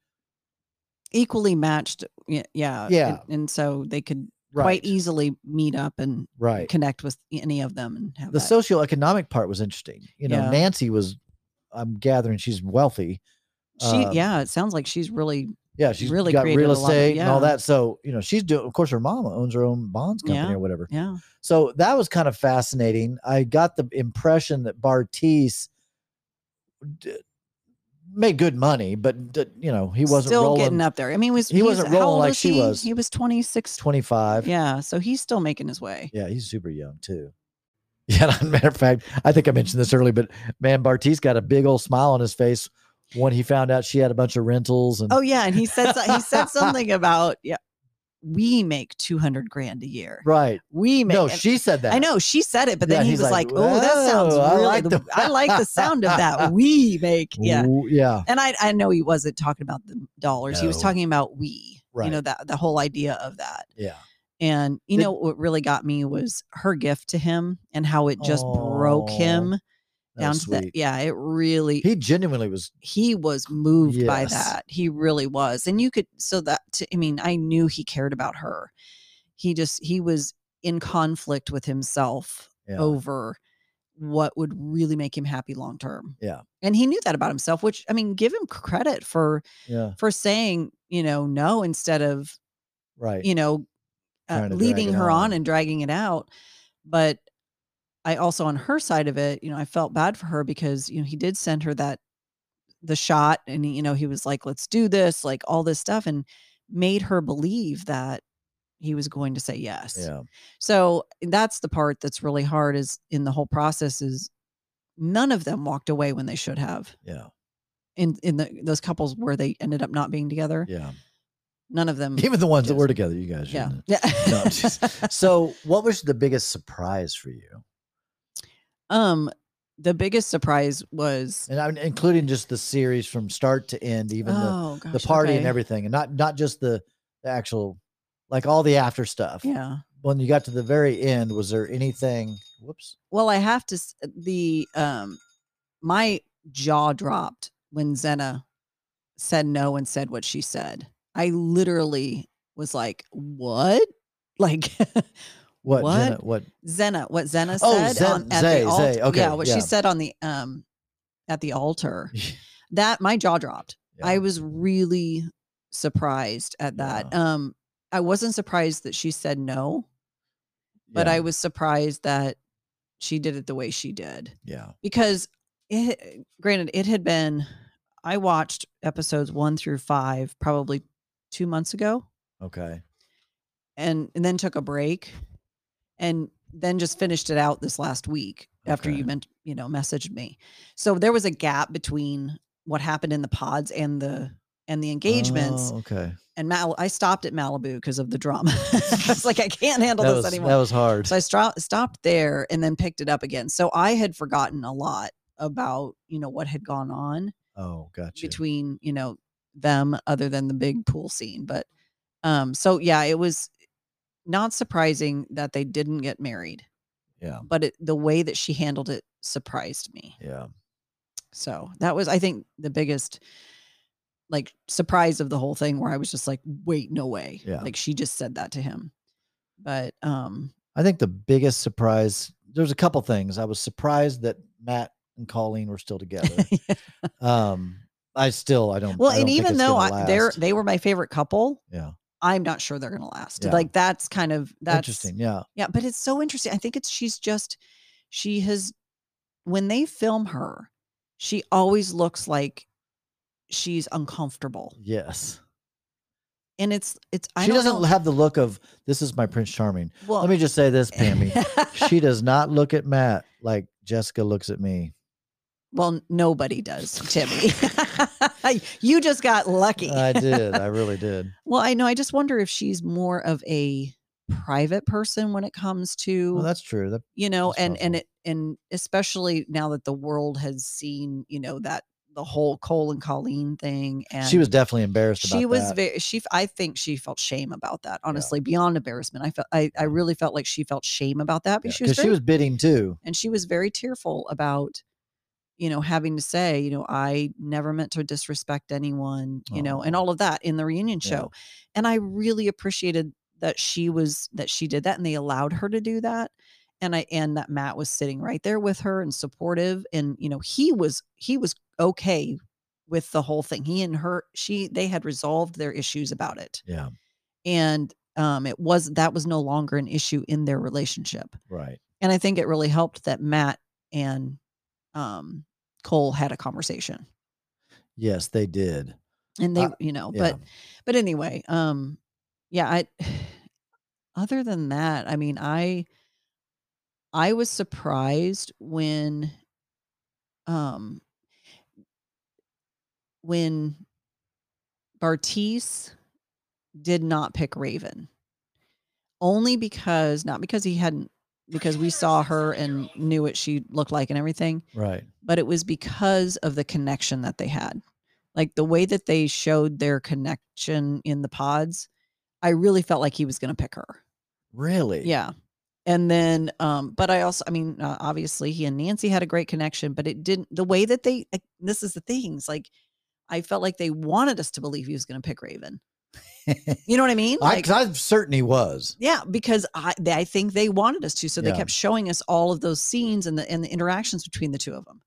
equally matched. y- Yeah. Yeah. And, and so they could right. quite easily meet up and right. connect with any of them and have the that. socioeconomic part was interesting. You know, Yeah. Nancy was, I'm gathering she's wealthy. she, um, yeah, it sounds like she's really, Yeah, she's really got real a lot of- estate and all that. So, you know, she's doing, of course, her mama owns her own bonds company Yeah. or whatever. yeah. So that was kind of fascinating. I got the impression that Bartise d- made good money, but d- you know, he wasn't still rolling getting up there. I mean, he was, he wasn't rolling like was she he? was. He was 26. 25. Yeah. So he's still making his way. Yeah, he's super young too. Yeah, matter of fact, I think I mentioned this earlier, but man, Bartise got a big old smile on his face when he found out she had a bunch of rentals and Oh yeah. And he said, so- he said something about, yeah, we make 200 grand a year. right. We make, No, she said that. I know she said it, but Yeah, then he was like, like, "Oh, that sounds "Whoa, I really. like the, the- I like the sound of that. We make, yeah." Ooh, yeah. And I, I know he wasn't talking about the dollars. He was talking about we. Right. You know that the whole idea of that. Yeah. And you Did- know what really got me was her gift to him and how it just broke him down to that. Yeah, it really. He genuinely was he was moved by that. He really was. And you could so that to, I mean, I knew he cared about her. He just he was in conflict with himself yeah. over what would really make him happy long term. Yeah. And he knew that about himself, which I mean, give him credit for Yeah. for saying, you know, no instead of, Right. you know, uh, Trying to drag leading her on on. and dragging it out. But I also on her side of it, you know, I felt bad for her because, you know, he did send her that the shot and you know, he was like, let's do this, like all this stuff and made her believe that he was going to say yes. yeah. So that's the part that's really hard is in the whole process is none of them walked away when they should have Yeah. in in the those couples where they ended up not being together. Yeah. None of them. Even the ones that were together, you guys. yeah. Yeah. No, so, what was the biggest surprise for you? Um the biggest surprise was And I'm including just the series from start to end, even the oh the gosh, party and everything, and not not just the, the actual, like all the after stuff. Yeah. When you got to the very end, was there anything? Whoops. Well, I have to the um my jaw dropped when Zena said no and said what she said. I literally was like, "What?" Like What? What? Jenna, what? Zena, what Zena Oh, said Zen- on, at Zay, the altar. Zay, okay, yeah, what yeah. she said on the um at the altar. That my jaw dropped. I was really surprised at that. Um I wasn't surprised that she said no, but yeah, I was surprised that she did it the way she did yeah. because it granted it had been I watched episodes 1 through 5 probably 2 months ago Okay. and and then took a break and then just finished it out this last week after Okay. you meant you know messaged me so there was a gap between what happened in the pods and the and the engagements Oh, okay. and Mal- I stopped at Malibu because of the drama. it's like, I can't handle this was, anymore. that was hard. so I stopped there and then picked it up again. So I had forgotten a lot about you know what had gone on oh, gotcha. between you know them other than the big pool scene but um so yeah it was not surprising that they didn't get married yeah. but it, the way that she handled it surprised me Yeah. so that was i think the biggest like surprise of the whole thing where i was just like wait no way Yeah. like she just said that to him but um I think the biggest surprise, there's a couple things. I was surprised that Matt and Colleen were still together. um, I still, I don't. well I don't and even though I, they're they were my favorite couple yeah, i'm not sure they're gonna last Yeah. like that's kind of that's interesting. Yeah, Yeah, but it's so interesting. I think it's she's just she has when they film her, she always looks like she's uncomfortable. yes. And it's it's I she doesn't know. have the look of this is my Prince Charming. well, Let me just say this, Pammy. she does not look at Matt like Jessica looks at me. Well, nobody does, Timmy. you just got lucky. I did. I really did. well, I know. I just wonder if she's more of a private person when it comes to Well, that's true. That, you know and and it and especially now that the world has seen you know that the whole Cole and Colleen thing and she was definitely embarrassed about she was that. very she I think she felt shame about that honestly beyond embarrassment I felt I, I really felt like she felt shame about that Yeah, because she was because she was bidding too. and she was very tearful about you know having to say you know I never meant to disrespect anyone you know and all of that in the reunion Yeah. show and I really appreciated that she was that she did that and they allowed her to do that and I and that Matt was sitting right there with her and supportive and you know he was he was okay with the whole thing he and her she they had resolved their issues about it Yeah. and um it was that was no longer an issue in their relationship Right. and I think it really helped that Matt and um Cole had a conversation Yes, they did. and they Uh, you know Yeah. but but anyway um yeah i other than that i mean i i was surprised when um when bartise did not pick raven only because not because he hadn't because we saw her and knew what she looked like and everything right. but it was because of the connection that they had. Like the way that they showed their connection in the pods, I really felt like he was going to pick her. Really? Yeah. And then, um, but I also, I mean, uh, obviously he and Nancy had a great connection, but it didn't, the way that they, like, this is the things like, I felt like they wanted us to believe he was going to pick Raven. You know what I mean? I, Like, 'cause I'm certain he was. yeah, because I, they, I think they wanted us to, so they Yeah. kept showing us all of those scenes and the and the interactions between the two of them.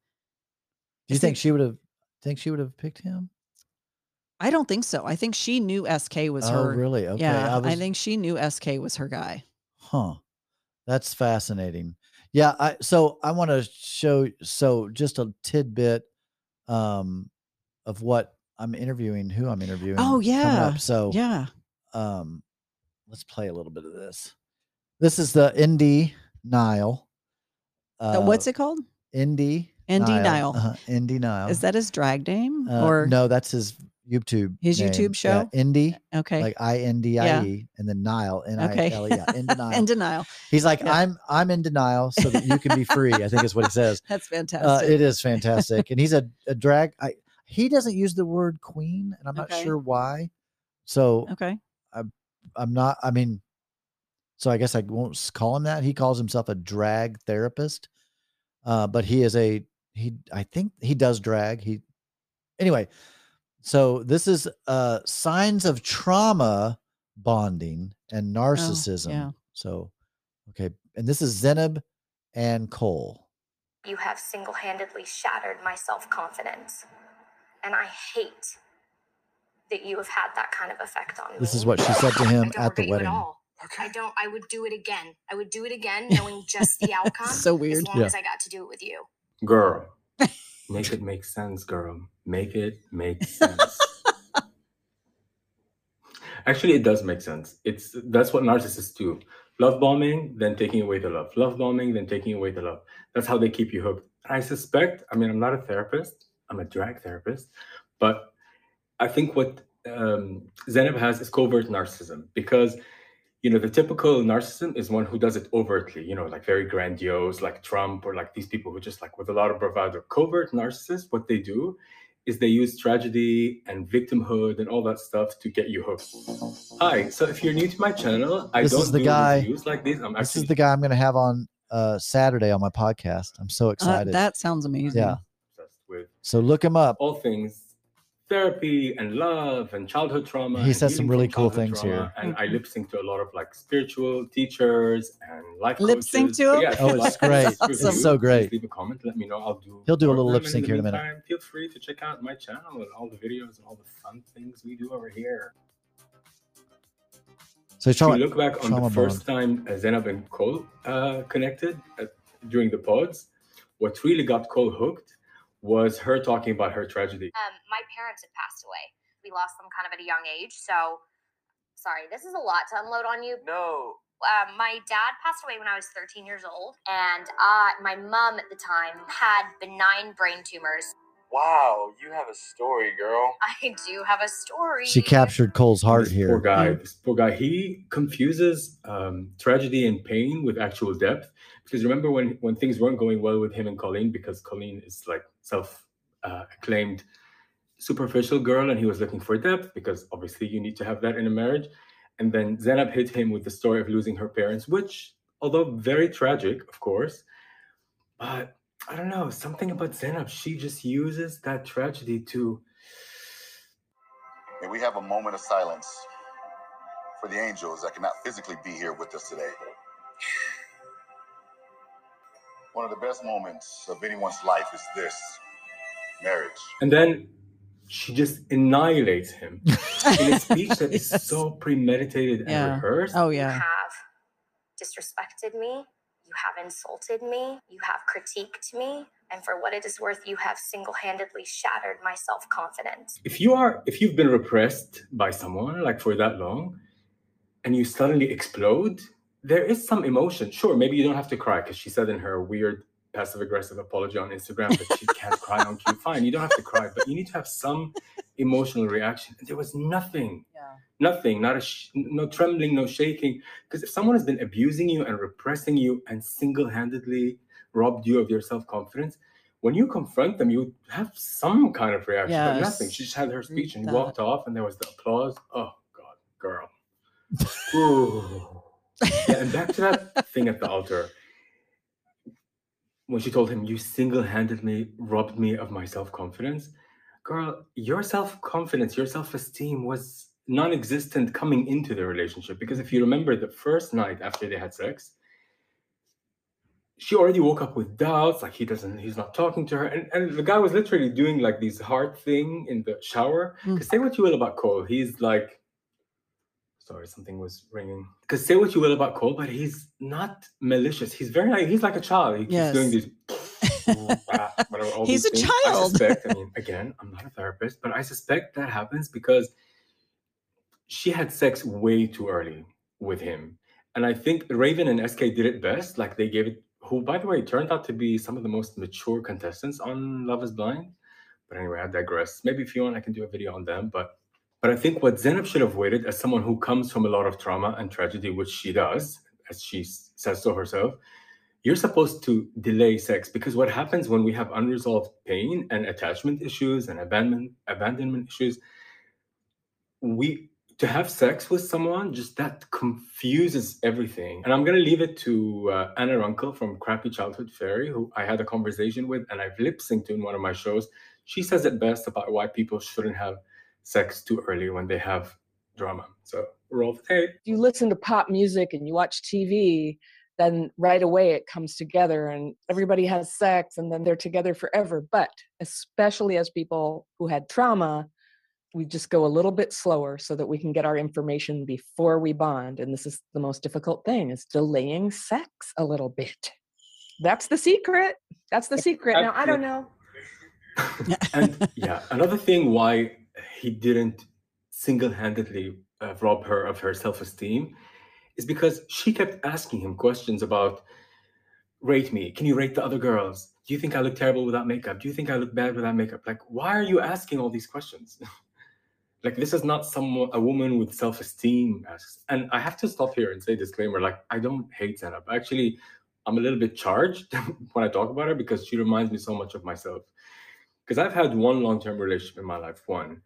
Do you think it- she would have? Think she would have picked him? I don't think so. I think she knew SK was her oh, her. really? Okay. yeah, I, was, think she knew SK was her guy. Huh. That's fascinating. Yeah. I so I want to show so just a tidbit um of what I'm interviewing, who I'm interviewing. Oh, yeah. up. So Yeah. um let's play a little bit of this. This is the Indie Nile. Uh, what's it called? Indie. Indie Nile. Uh-huh. Indie Nile. Is that his drag name Uh, or no, that's his YouTube. His name. YouTube Yeah, show? Indy, okay? like I N D I E, and then Nile, N I okay. L E. Yeah, in denial. in denial. He's like, Yeah. I'm I'm in denial so that you can be free. I think is what he says. That's Uh, fantastic. it is fantastic, and he's a, a drag. I he doesn't use the word queen, and I'm not Okay. sure why. So okay. I'm I'm not. I mean, so I guess I won't call him that. He calls himself a drag therapist, uh, but he is a he. I think he does drag. He anyway. So this is uh signs of trauma bonding and narcissism. Oh, yeah. So okay, and this is Zanab and Cole. You have single handedly shattered my self confidence. And I hate that you have had that kind of effect on me. This is what she said to I him don't at the regret you wedding. all. I don't. I would do it again. I would do it again, knowing just the outcome. So weird. As long Yeah. as I got to do it with you. Girl, make it make sense, girl. Make it make sense. Actually, it does make sense. It's that's what narcissists do. Love bombing, then taking away the love. Love bombing, then taking away the love. That's how they keep you hooked. I suspect. I mean, I'm not a therapist. I'm a drag therapist, but I think what um, Zanab has is covert narcissism because you know the typical narcissism is one who does it overtly you know like very grandiose like trump or like these people who just like with a lot of bravado covert narcissists what they do is they use tragedy and victimhood and all that stuff to get you hooked hi so if you're new to my channel i This don't is the do guy- reviews like these i'm This actually is the guy I'm going to have on uh Saturday on my podcast. I'm so Uh, excited. that sounds amazing. yeah. Obsessed with So look him up. all things therapy and love and childhood trauma. He says some really cool things here. And I lip sync to a lot of like spiritual teachers and life Lip sync to him? Yeah, Oh, it's great. this It's review, so great. Leave a comment. Let me know. I'll do. He'll do a little lip sync here in a minute. Feel free to check out my channel and all the videos and all the fun things we do over here. So he's If you look back on trauma the first time uh, Zanab and Cole uh, connected uh, during the pods, what really got Cole hooked was her talking about her tragedy. Um, my parents had passed away. We lost them kind of at a young age. So, sorry, this is a lot to unload on you. No, Uh, my dad passed away when I was 13 years old, and uh, my mom at the time had benign brain tumors. Wow, you have a story, girl. I do have a story. She captured Cole's heart this here. Poor guy. This poor guy. He confuses um, tragedy and pain with actual depth. Because remember when when things weren't going well with him and Colleen, because Colleen is like self uh, acclaimed superficial girl, and he was looking for depth because obviously you need to have that in a marriage. And then Zanab hit him with the story of losing her parents, which, although very tragic, of course, but I don't know something about Zanab. She just uses that tragedy to May we have a moment of silence for the angels that cannot physically be here with us today. One of the best moments of anyone's life is this marriage. And then she just annihilates him in a speech that is Yes. so premeditated and rehearsed. Oh You yeah. have disrespected me. You have insulted me. You have critiqued me. And for what it is worth, you have single handedly shattered my self confidence. If you are, if you've been repressed by someone like for that long, and you suddenly explode, there is some emotion. Sure, maybe you don't have to cry because she said in her weird passive aggressive apology on Instagram that she can't cry on cue. Fine, you don't have to cry, but you need to have some emotional reaction. And there was nothing. Yeah. nothing. Not a sh- no trembling no shaking. Because if someone has been abusing you and repressing you and single-handedly robbed you of your self-confidence when you confront them you have some kind of reaction but nothing. She just had her speech and That- walked off and there was the applause. Oh god girl. Yeah, and back to that thing at the altar. When she told him you single-handedly robbed me of my self-confidence girl your self-confidence your self-esteem was non-existent coming into the relationship because if you remember the first night after they had sex she already woke up with doubts like he doesn't he's not talking to her and, and the guy was literally doing like these heart thing in the shower Mm. because say what you will about cole he's like sorry something was ringing because say what you will about cole but he's not malicious he's very he's like a child he keeps Yes. doing these whatever, He's a things. I child. suspect, I mean, again, I'm not a therapist, but I suspect that happens because she had sex way too early with him. And I think Raven and SK did it best. Like they gave it, who, by the way, turned out to be some of the most mature contestants on Love is Blind. But anyway, I digress. Maybe if you want, I can do a video on them. But but I think what Zanab should have waited as someone who comes from a lot of trauma and tragedy, which she does, as she says so herself, you're supposed to delay sex because what happens when we have unresolved pain and attachment issues and abandonment abandonment issues we to have sex with someone just that confuses everything. And i'm going to leave it to uh, anna runkle from crappy childhood fairy who i had a conversation with and i've lip synced to in one of my shows. She says it best about why people shouldn't have sex too early when they have drama. So roll the tape you listen to pop music and you watch TV, then right away it comes together and everybody has sex and then they're together forever. But especially as people who had trauma, we just go a little bit slower so that we can get our information before we bond. And this is the most difficult thing is delaying sex a little bit. That's the secret. That's the secret. Now I don't know. and yeah, another thing why he didn't single-handedly uh, rob her of her self-esteem is because she kept asking him questions about rate me. Can you rate the other girls? Do you think i look terrible without makeup? Do you think i look bad without makeup? Like why are you asking all these questions? Like this is not someone a woman with self-esteem asks. And i have to stop here and say disclaimer like i don't hate Zanab. Actually i'm a little bit charged when i talk about her because she reminds me so much of myself. Because I've had one long term relationship in my life. One,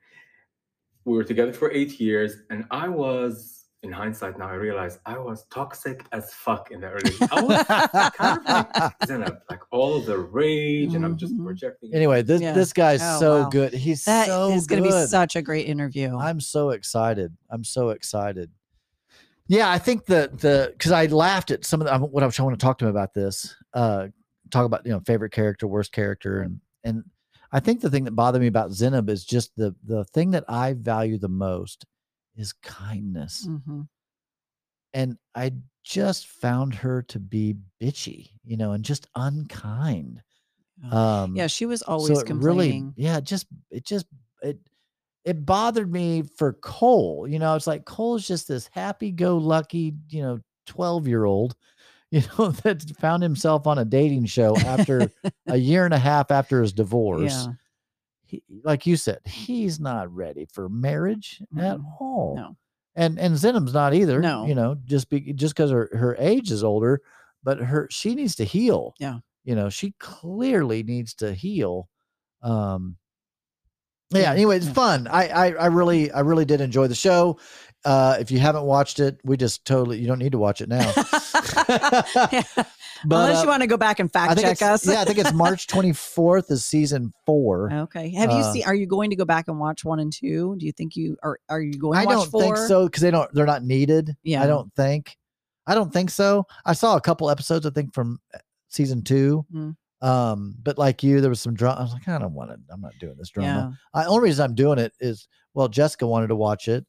we were together for eight years, and I was, in hindsight, now I realize I was toxic as fuck in the early. I was kind of like Zanab, like all the rage, and I'm just Mhm. projecting. anyway, this Yeah. this guy's Oh, so wow. good. He's That is so going to be such a great interview. I'm so excited. I'm so excited. Yeah, I think the the because I laughed at some of the, I'm- what I was trying to talk to him about this. Uh, talk about you know favorite character, worst character, and and I think the thing that bothered me about Zanab is just the the thing that I value the most is kindness, Mhm. and I just found her to be bitchy, you know, and just unkind. Um, yeah, she was always it complaining. Really, yeah, just it just it it bothered me for Cole. You know, it's like Cole's just this happy-go-lucky, you know, 12 year old, you know, that found himself on a dating show after a year and a half after his divorce. Yeah. He, like you said, he's not ready for marriage at Mm-mm. all. No. And and Zanab's not either. No. You know, just be just because her, her age is older, but her she needs to heal. Yeah. You know, she clearly needs to heal. Um yeah, Yeah, anyway, it's yeah. fun. I, I I really I really did enjoy the show. Uh if you haven't watched it, we just totally you don't need to watch it now. Yeah. But Unless uh, you want to go back and fact check us. yeah, I think it's March 24th is season 4. Okay. Have you Uh, seen? Are you going to go back and watch one and two? Do you think you are? Are you going? I to watch I don't four? think so because they don't. They're not needed. Yeah. I don't think. I don't think so. I saw a couple episodes. I think from uh, season two. Mm. Um, but like you, there was some drama. I was like, I don't want to. I'm not doing this Yeah. drama. I, only reason I'm doing it is well, Jessica wanted to watch it,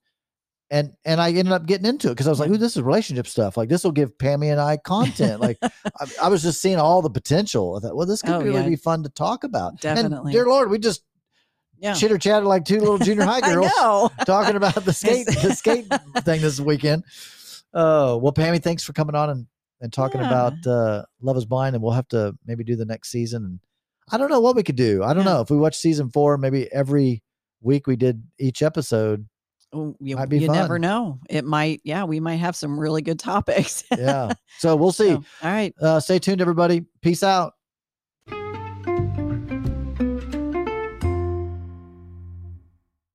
and and I ended up getting into it because I was like, "Ooh, this is relationship stuff. Like this will give Pammy and I content." like I, I was just seeing all the potential. I thought, well, this could Oh, really yeah. be fun to talk about. And Definitely. dear Lord, we just Yeah. chitter chatted like two little junior high girls talking about the skate the skate thing this weekend. Oh well, Pammy, thanks for coming on and, and talking Yeah. about uh, Love Is Blind, and we'll have to maybe do the next season. And I don't know what we could do. I don't know if we watch season four, maybe every week we did each episode. Oh, you, Might be you never know. It might. Yeah, we might have some really good topics. Yeah. so we'll see. So, all right. Uh, stay tuned, everybody. Peace out.